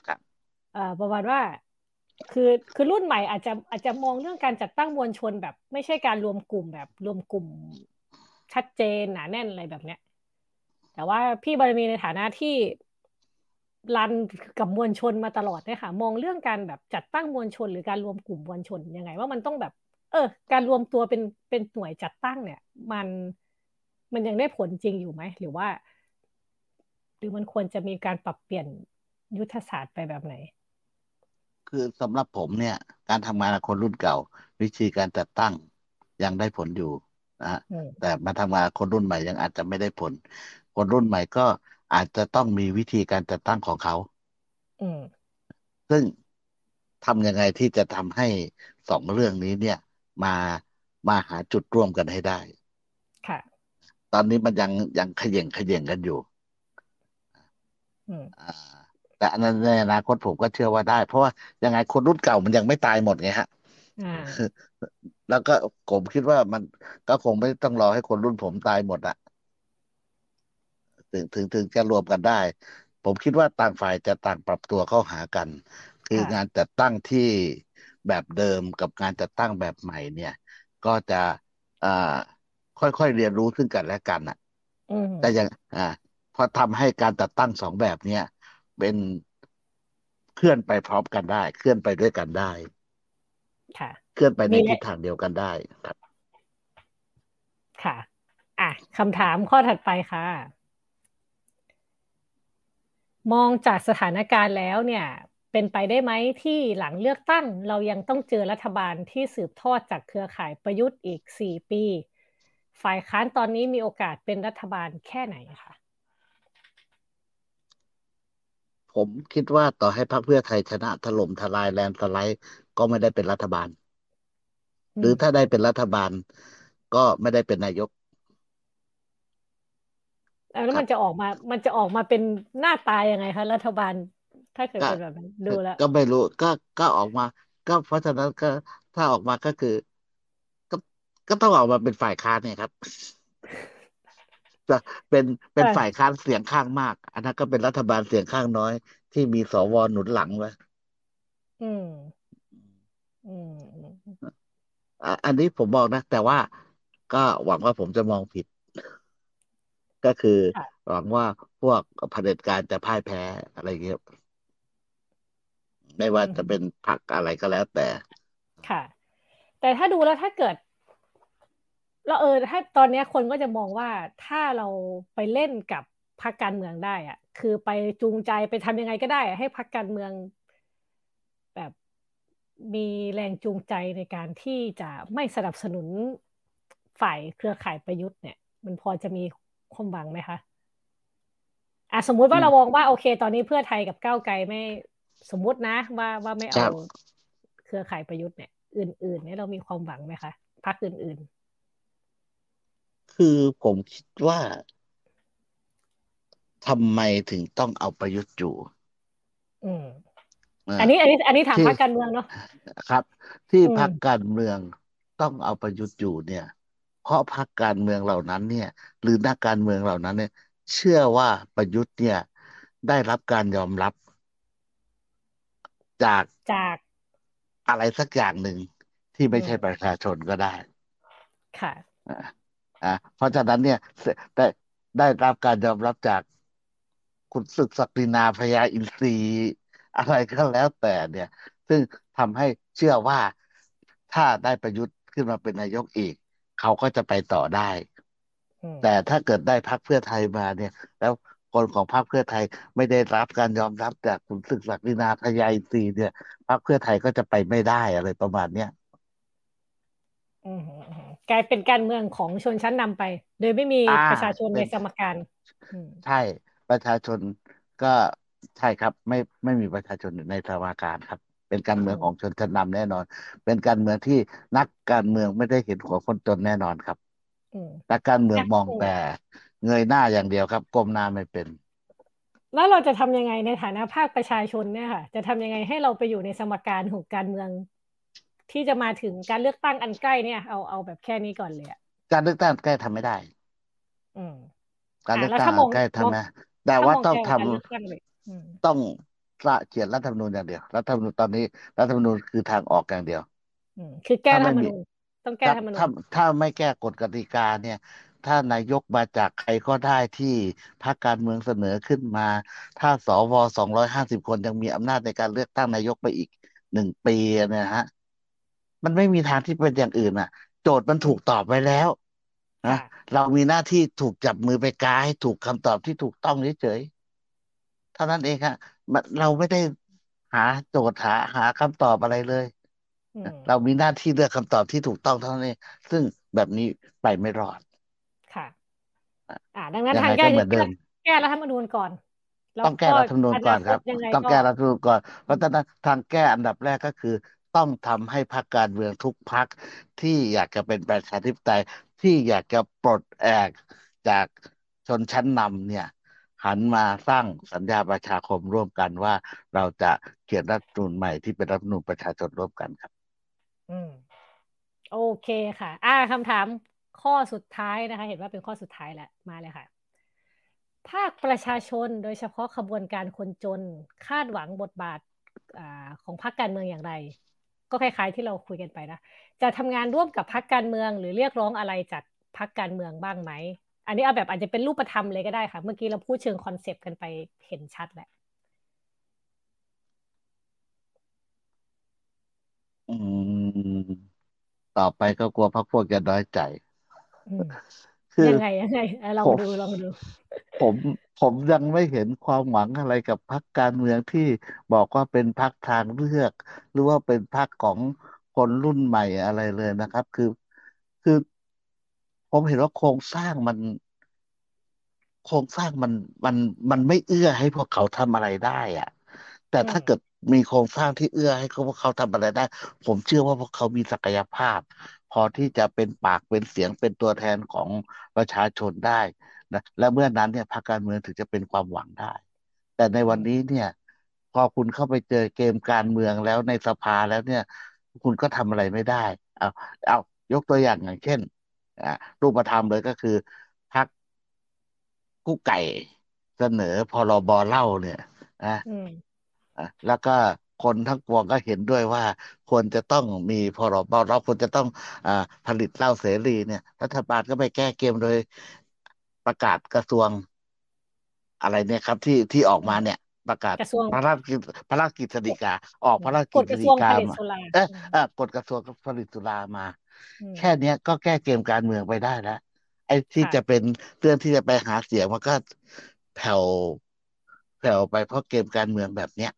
ครับเอ่อประมาณว่าคือคือรุ่นใหม่อาจจะอาจจะมองเรื่องการจัดตั้งมวลชนแบบ ไม่ใช่การรวมกลุ่มแบบรวมกลุ่มชัดเจนหนาแน่นอะไรแบบเนี้ย แต่ว่าพี่บารมีในฐานะที่รันกับมวลชนมาตลอดเนี่ยค่ะ มองเรื่องการแบบจัดตั้งมวลชน หรือการรวมกลุ่มมวลชนยังไง ว่ามันต้องแบบ เออ การรวมตัวเป็นเป็นหน่วยจัดตั้งเนี่ย มันมันยังได้ผลจริงอยู่ไหมหรือว่า หรือมันควรจะมีการปรับเปลี่ยนยุทธศาสตร์ไปแบบไหน คือสำหรับผมเนี่ย การทำงานคนรุ่นเก่า วิธีการจัดตั้งยังได้ผลอยู่นะแต่มาทำงานคนรุ่นใหม่ยังอาจจะไม่ได้ผล คนรุ่นใหม่ก็อาจจะต้องมีวิธีการจัดตั้งของเขาซึ่งทำยังไงที่จะทำให้สองเรื่องนี้เนี่ย มามาหาจุดร่วมกันให้ได้ ค่ะ ตอนนี้มันยังยังขย่งขย่งกันอยู่แต่อันนั้นในอนาคตผมก็เชื่อว่าได้ เพราะว่ายังไงคนรุ่นเก่ามันยังไม่ตายหมดไงฮะแล้วก็ผมคิดว่ามันก็คงไม่ต้องรอให้คนรุ่นผมตายหมดอะ ถึงถึงถึงจะรวมกันได้ ผมคิดว่าต่างฝ่ายจะต่างปรับตัวเข้าหากัน คืองานจัดตั้งที่แบบเดิมกับงานจัดตั้งแบบใหม่เนี่ย ก็จะอ่าค่อยๆเรียนรู้ซึ่งกันและกันอะแต่ยังอ่าพอทำให้การจัดตั้งสองแบบเนี้ยเป็นเคลื่อนไปพร้อมกันได้ เคลื่อนไปด้วยกันได้ค่ะ เคลื่อนไปในทิศทางเดียวกันได้ครับ ค่ะ อะคำถามข้อถัดไปค่ะ มองจากสถานการณ์แล้วเนี่ย เป็นไปได้ไหมที่หลังเลือกตั้ง เรายังต้องเจอรัฐบาลที่สืบทอดจากเครือข่ายประยุทธ์อีกสี่ปี ฝ่ายค้านตอนนี้มีโอกาสเป็นรัฐบาลแค่ไหนคะผมคิดว่าต่อให้พรรคเพื่อไทยชนะถล่มทลายแลนสไลด์ก็ไม่ได้เป็นรัฐบาล หรือถ้าได้เป็นรัฐบาล ก็ไม่ได้เป็นนายก แล้วมันจะออกมามันจะออกมาเป็นหน้าตายังไงคะรัฐบาลถ้าเกิดเป็นแบบนั้นดูแล้ว ก็ไม่รู้ก็ก็ออกมา ก็เพราะฉะนั้นก็ถ้าออกมาก็คือ ก็ก็ต้องออกมาเป็นฝ่ายค้านเนี่ยครับจะเป็นเป็นฝ่ายค้านเสียงข้างมาก อันนั้นก็เป็นรัฐบาลเสียงข้างน้อย ที่มีสวหนุนหลังไว้อืม อืมอันนี้ผมบอกนะ แต่ว่าก็หวังว่าผมจะมองผิด ก็คือหวังว่าพวกเผด็จการจะพ่ายแพ้อะไรเงี้ยไม่ว่าจะเป็นพรรคอะไรก็แล้วแต่ ค่ะ แต่ถ้าดูแล้วถ้าเกิดเราเออถ้าตอนนี้คนก็จะมองว่าถ้าเราไปเล่นกับพรรคการเมืองได้อะคือไปจูงใจไปทำยังไงก็ได้ ให้พรรคการเมือง แบบมีแรงจูงใจในการที่จะไม่สนับสนุนฝ่ายเครือข่ายประยุทธ์เนี่ย มันพอจะมี ความหวังไหมคะอะสมมุติว่าเรามองว่าโอเค ตอนนี้เพื่อไทยกับก้าวไกลไม่สมมุตินะว่าว่าไม่เอาเครือข่ายประยุทธ์เนี่ย อื่น ๆ เนี่ยเรามีความหวังไหมคะพรรคอื่น ๆ คือผมคิดว่าทำไมถึงต้องเอาประยุทธ์อยู่ อืมอันนี้ อันนี้ อันนี้ถามพรรคการเมืองเนาะครับ ที่พรรคการเมืองต้องเอาประยุทธ์อยู่เนี่ย เพราะพรรคการเมืองเหล่านั้นเนี่ย หรือนักการเมืองเหล่านั้นเนี่ย เชื่อว่าประยุทธ์เนี่ย ได้รับการยอมรับจากจากอะไรสักอย่างหนึ่งที่ไม่ใช่ประชาชนก็ได้ ค่ะอ่าเพราะฉะนั้นเนี่ยได้ได้รับการยอมรับจากคุณศึกศักดินาพญาอินทรีอะไรก็แล้วแต่เนี่ย ซึ่งทำให้เชื่อว่าถ้าได้ประยุทธ์ขึ้นมาเป็นนายกอีก เขาก็จะไปต่อได้ แต่ถ้าเกิดได้พรรคเพื่อไทยมาเนี่ย แล้วคนของพรรคเพื่อไทยไม่ได้รับการยอมรับจากคุณศึกศักดินาพญาอินทรีเนี่ยพรรคเพื่อไทยก็จะไปไม่ได้อะไรประมาณเนี้ยกลายเป็นการเมืองของชนชั้นนำไป โดยไม่มีประชาชนในสมการใช่ประชาชนก็ใช่ครับ ไม่ไม่มีประชาชนในสมการครับ เป็นการเมืองของชนชั้นนำแน่นอน เป็นการเมืองที่นักการเมืองไม่ได้เห็นหัวคนจนแน่นอนครับนักการเมืองมองแต่เงยหน้าอย่างเดียวครับก้มหน้าไม่เป็น แล้วเราจะทำยังไงในฐานะภาคประชาชนเนี่ยค่ะ จะทำยังไงให้เราไปอยู่ในสมการของการเมือง ที่จะมาถึงการเลือกตั้งอันใกล้เนี่ย เอาเอาแบบแค่นี้ก่อนเลยอะการเลือกตั้งใกล้ทำไม่ได้ อืมการเลือกตั้งใกล้ทำนะแต่ว่าต้องทำต้อง เขียนรัฐธรรมนูญอย่างเดียว รัฐธรรมนูญตอนนี้ รัฐธรรมนูญคือทางออกอย่างเดียวคือแก้รัฐธรรมนูญต้องแก้รัฐธรรมนูญถ้าถ้าไม่แก้กฎกติกาเนี่ย ถ้านายกมาจากใครก็ได้ที่พรรคการเมืองเสนอขึ้นมา ถ้าสวสองร้อยห้าสิบคนยังมีอำนาจในการเลือกตั้งนายกไปอีกหนึ่งปีเนี่ยฮะ มันไม่มีทางที่เป็นอย่างอื่นอะ โจทย์มันถูกตอบไว้แล้วนะเรามีหน้าที่ถูกจับมือไปกาให้ถูกคำตอบที่ถูกต้องเฉยๆเท่านั้นเองฮะ เราไม่ได้หาโจทย์หาหาคำตอบอะไรเลย เรามีหน้าที่เลือกคำตอบที่ถูกต้องเท่านั้นเองซึ่งแบบนี้ไปไม่รอด ค่ะ อ่า ดังนั้นทางแก้แก้รัฐธรรมนูญก่อนต้องแก้รัฐธรรมนูญก่อนครับ ต้องแก้รัฐธรรมนูญก่อน เพราะฉะนั้นทางแก้อันดับแรกก็คือ ต้องทำให้พรรคการเมืองทุกพรรคที่อยากจะเป็นประชาธิปไตยที่อยากจะปลดแอกจากชนชั้นนำเนี่ย หันมาสร้างสัญญาประชาคมร่วมกันว่า เราจะเขียนรัฐธรรมนูญใหม่ที่เป็นรัฐธรรมนูญประชาชนร่วมกันครับ อืม โอเคค่ะ อ่าคำถามข้อสุดท้ายนะคะ เห็นว่าเป็นข้อสุดท้ายแหละมาเลยค่ะ ภาคประชาชนโดยเฉพาะขบวนการคนจนคาดหวังบทบาทอของพรรคการเมืองอย่างไร ก็คล้ายๆที่เราคุยกันไปนะจะทำงานร่วมกับพรรคการเมือง หรือเรียกร้องอะไรจากพรรคการเมืองบ้างไหม อันนี้เอาแบบอาจจะเป็นรูปธรรมเลยก็ได้ค่ะ เมื่อกี้เราพูดเชิง concept กันไปเห็นชัดแหละอืมต่อไปก็กลัวพรรคพวกจะน้อยใจคือยังไงยังไงลองดูลองดู ผมผมยังไม่เห็นความหวังอะไรกับพรรคการเมืองที่บอกว่าเป็นพรรคทางเลือก หรือว่าเป็นพรรคของคนรุ่นใหม่อะไรเลยนะครับ คือ คือ ผมเห็นว่าโครงสร้างมัน โครงสร้างมันมันมันไม่เอื้อให้พวกเขาทำอะไรได้อะแต่ถ้าเกิดมีโครงสร้างที่เอื้อให้เขาพวกเขาทำอะไรได้ ผมเชื่อว่าพวกเขามีศักยภาพ พอที่จะเป็นปากเป็นเสียงเป็นตัวแทนของประชาชนได้นะและเมื่อนั้นเนี่ยพรรคการเมืองถึงจะเป็นความหวังได้ แต่ในวันนี้เนี่ย พอคุณเข้าไปเจอเกมการเมืองแล้วในสภาแล้วเนี่ย คุณก็ทำอะไรไม่ได้ เอาเอายกตัวอย่างอย่างเช่น รูปธรรมเลยก็คือพรรคกู้ไก่เสนอพรบเหล้าเนี่ยนะแล้วก็คนทั้งปวงก็เห็นด้วยว่า ควรจะต้องมีพรบเราควรจะต้องอผลิตเหล้าเสรีเนี่ย รัฐบาลก็ไปแก้เกมโดยประกาศกระทรวงอะไรเนี่ยครับ ที่ที่ออกมาเนี่ย ประกาศพระราชกิจพระราชกิจสีกา ออกพระราชกิจสีกามาเออเออกฎกระทรวงผลิตสุรามา แค่เนี้ยก็แก้เกมการเมืองไปได้แล้วไอ้ที่จะเป็นเรื่องที่จะไปหาเสียงมันก็แผ่วแผ่วไปเพราะเกมการเมืองแบบเนี้ย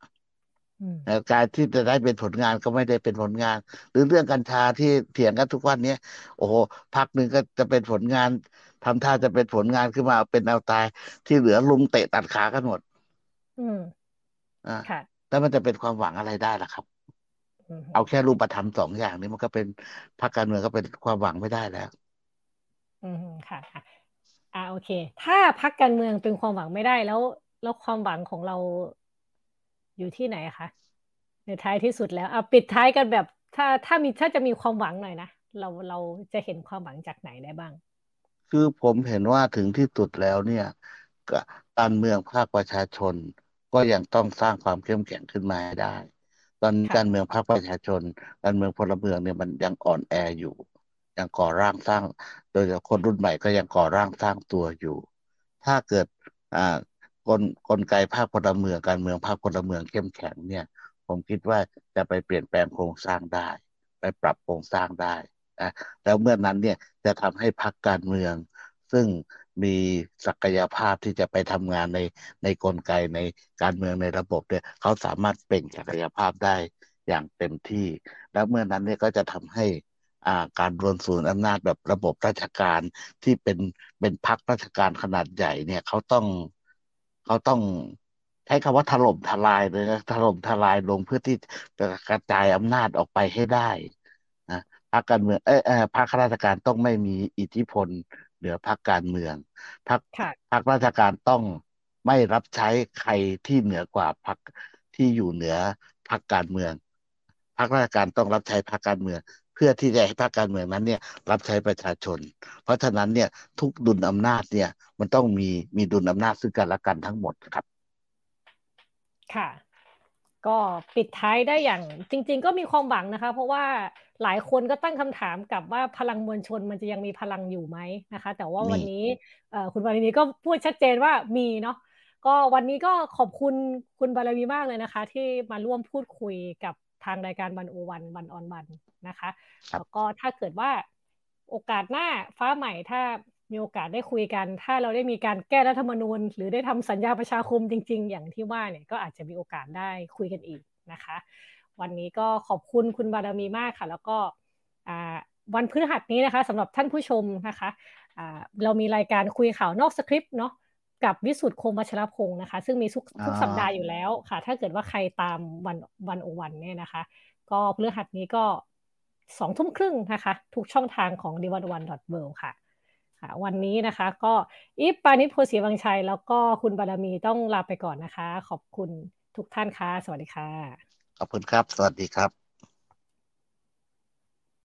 การที่จะได้เป็นผลงานก็ไม่ได้เป็นผลงาน หรือเรื่องกัญชาที่เถียงกันทุกวันนี้โอ้โหพักหนึ่งก็จะเป็นผลงานทำท่าจะเป็นผลงานขึ้นมาเป็นแนวตายที่เหลือลุมเตะตัดขากันหมด อืมอ่าแล้วมันจะเป็นความหวังอะไรได้ล่ะครับ เอาแค่รูปธรรมสองอย่างนี้มันก็เป็นพรรคการเมืองก็เป็นความหวังไม่ได้แล้ว อืมค่ะค่ะอ่าโอเค ถ้าพรรคการเมืองเป็นความหวังไม่ได้แล้วแล้วความหวังของเราอยู่ที่ไหนคะในท้ายที่สุดแล้วเอาปิดท้ายกันแบบ ถ้าถ้ามีถ้าจะมีความหวังหน่อยนะเราเราจะเห็นความหวังจากไหนได้บ้าง คือผมเห็นว่าถึงที่สุดแล้วเนี่ยการเมืองภาคประชาชนก็ยังต้องสร้างความเข้มแข็งขึ้นมาให้ได้ ตอนการเมืองภาคประชาชน การเมืองพลเมืองเนี่ยมันยังอ่อนแออยู่ ยังก่อร่างสร้าง โดยเฉพาะคนรุ่นใหม่ก็ยังก่อร่างสร้างตัวอยู่ ถ้าเกิดอ่ากลกลไกภาคพลเมืองการเมืองภาคพลเมืองเข้มแข็งเนี่ย ผมคิดว่าจะไปเปลี่ยนแปลงโครงสร้างได้ ไปปรับโครงสร้างได้นะแล้วเมื่อนั้นเนี่ยจะทำให้พรรคการเมือง ซึ่ง มีศักยภาพที่จะไปทำงานในในกลไกในการเมืองในระบบเนี่ยเขาสามารถเปล่งศักยภาพได้อย่างเต็มที่ แล้วเมื่อนั้นเนี่ยก็จะทำให้อ่าการรวนศูนย์อำนาจแบบระบบราชการที่เป็นเป็นพรรคราชการขนาดใหญ่เนี่ยเขาต้องเขาต้องใช้คำว่าถล่มทลายเลยนะถล่มทลายลงเพื่อที่จะกระจายอำนาจออกไปให้ได้นะพรรคการเมืองเออพรรคราชการต้องไม่มีอิทธิพล เหนือพรรคการเมืองพรรคพรรคราชการต้องไม่รับใช้ใครที่เหนือกว่าพรรคที่อยู่เหนือพรรคการเมืองพรรคราชการต้องรับใช้พรรคการเมือง เพื่อที่จะให้พรรคการเมืองนั้น เนี่ย รับใช้ประชาชน เพราะฉะนั้นเนี่ย ทุกดุลอำนาจเนี่ย มันต้องมีมีดุลอำนาจซึ่งกันและกันทั้งหมดครับ ค่ะ ก็ปิดท้ายได้อย่างจริง ๆ ก็มีความหวังนะคะ เพราะว่าหลายคนก็ตั้งคำถามกับว่าพลังมวลชนมันจะยังมีพลังอยู่ไหมนะคะ แต่ว่าวันนี้คุณบารมีก็พูดชัดเจนว่ามีเนาะก็วันนี้ก็ขอบคุณคุณบารมีมากเลยนะคะ ที่มาร่วมพูดคุยกับทางรายการวันโอวันวันออนวันนะคะแล้วก็ถ้าเกิดว่าโอกาสหน้าฟ้าใหม่ถ้า มีโอกาสได้คุยกัน ถ้าเราได้มีการแก้รัฐธรรมนูญ หรือได้ทำสัญญาประชาคมจริง ๆ อย่างที่ว่าเนี่ยก็อาจจะมีโอกาสได้คุยกันอีกนะคะ วันนี้ก็ขอบคุณคุณบารมีมากค่ะ แล้วก็วันพฤหัสนี้นะคะสำหรับท่านผู้ชมนะคะเรามีรายการคุยข่าวนอกสคริปต์เนาะกับวิสุทธ์คงวัชรพงศ์นะคะ ซึ่งมีทุกทุกสัปดาห์อยู่แล้วค่ะ ถ้าเกิดว่าใครตามวันวันโอวันเนี่ยนะคะ ก็พฤหัสนี้ก็สองทุ่มครึ่งนะคะ ทุกช่องทางของ d 1 1 w o r l d ค่ะ ค่ะวันนี้นะคะ ก็อิปปานิพโพสีวังชัย แล้วก็คุณบารมีต้องลาไปก่อนนะคะ ขอบคุณทุกท่านค่ะ สวัสดีค่ะ ขอบคุณครับ สวัสดีครับ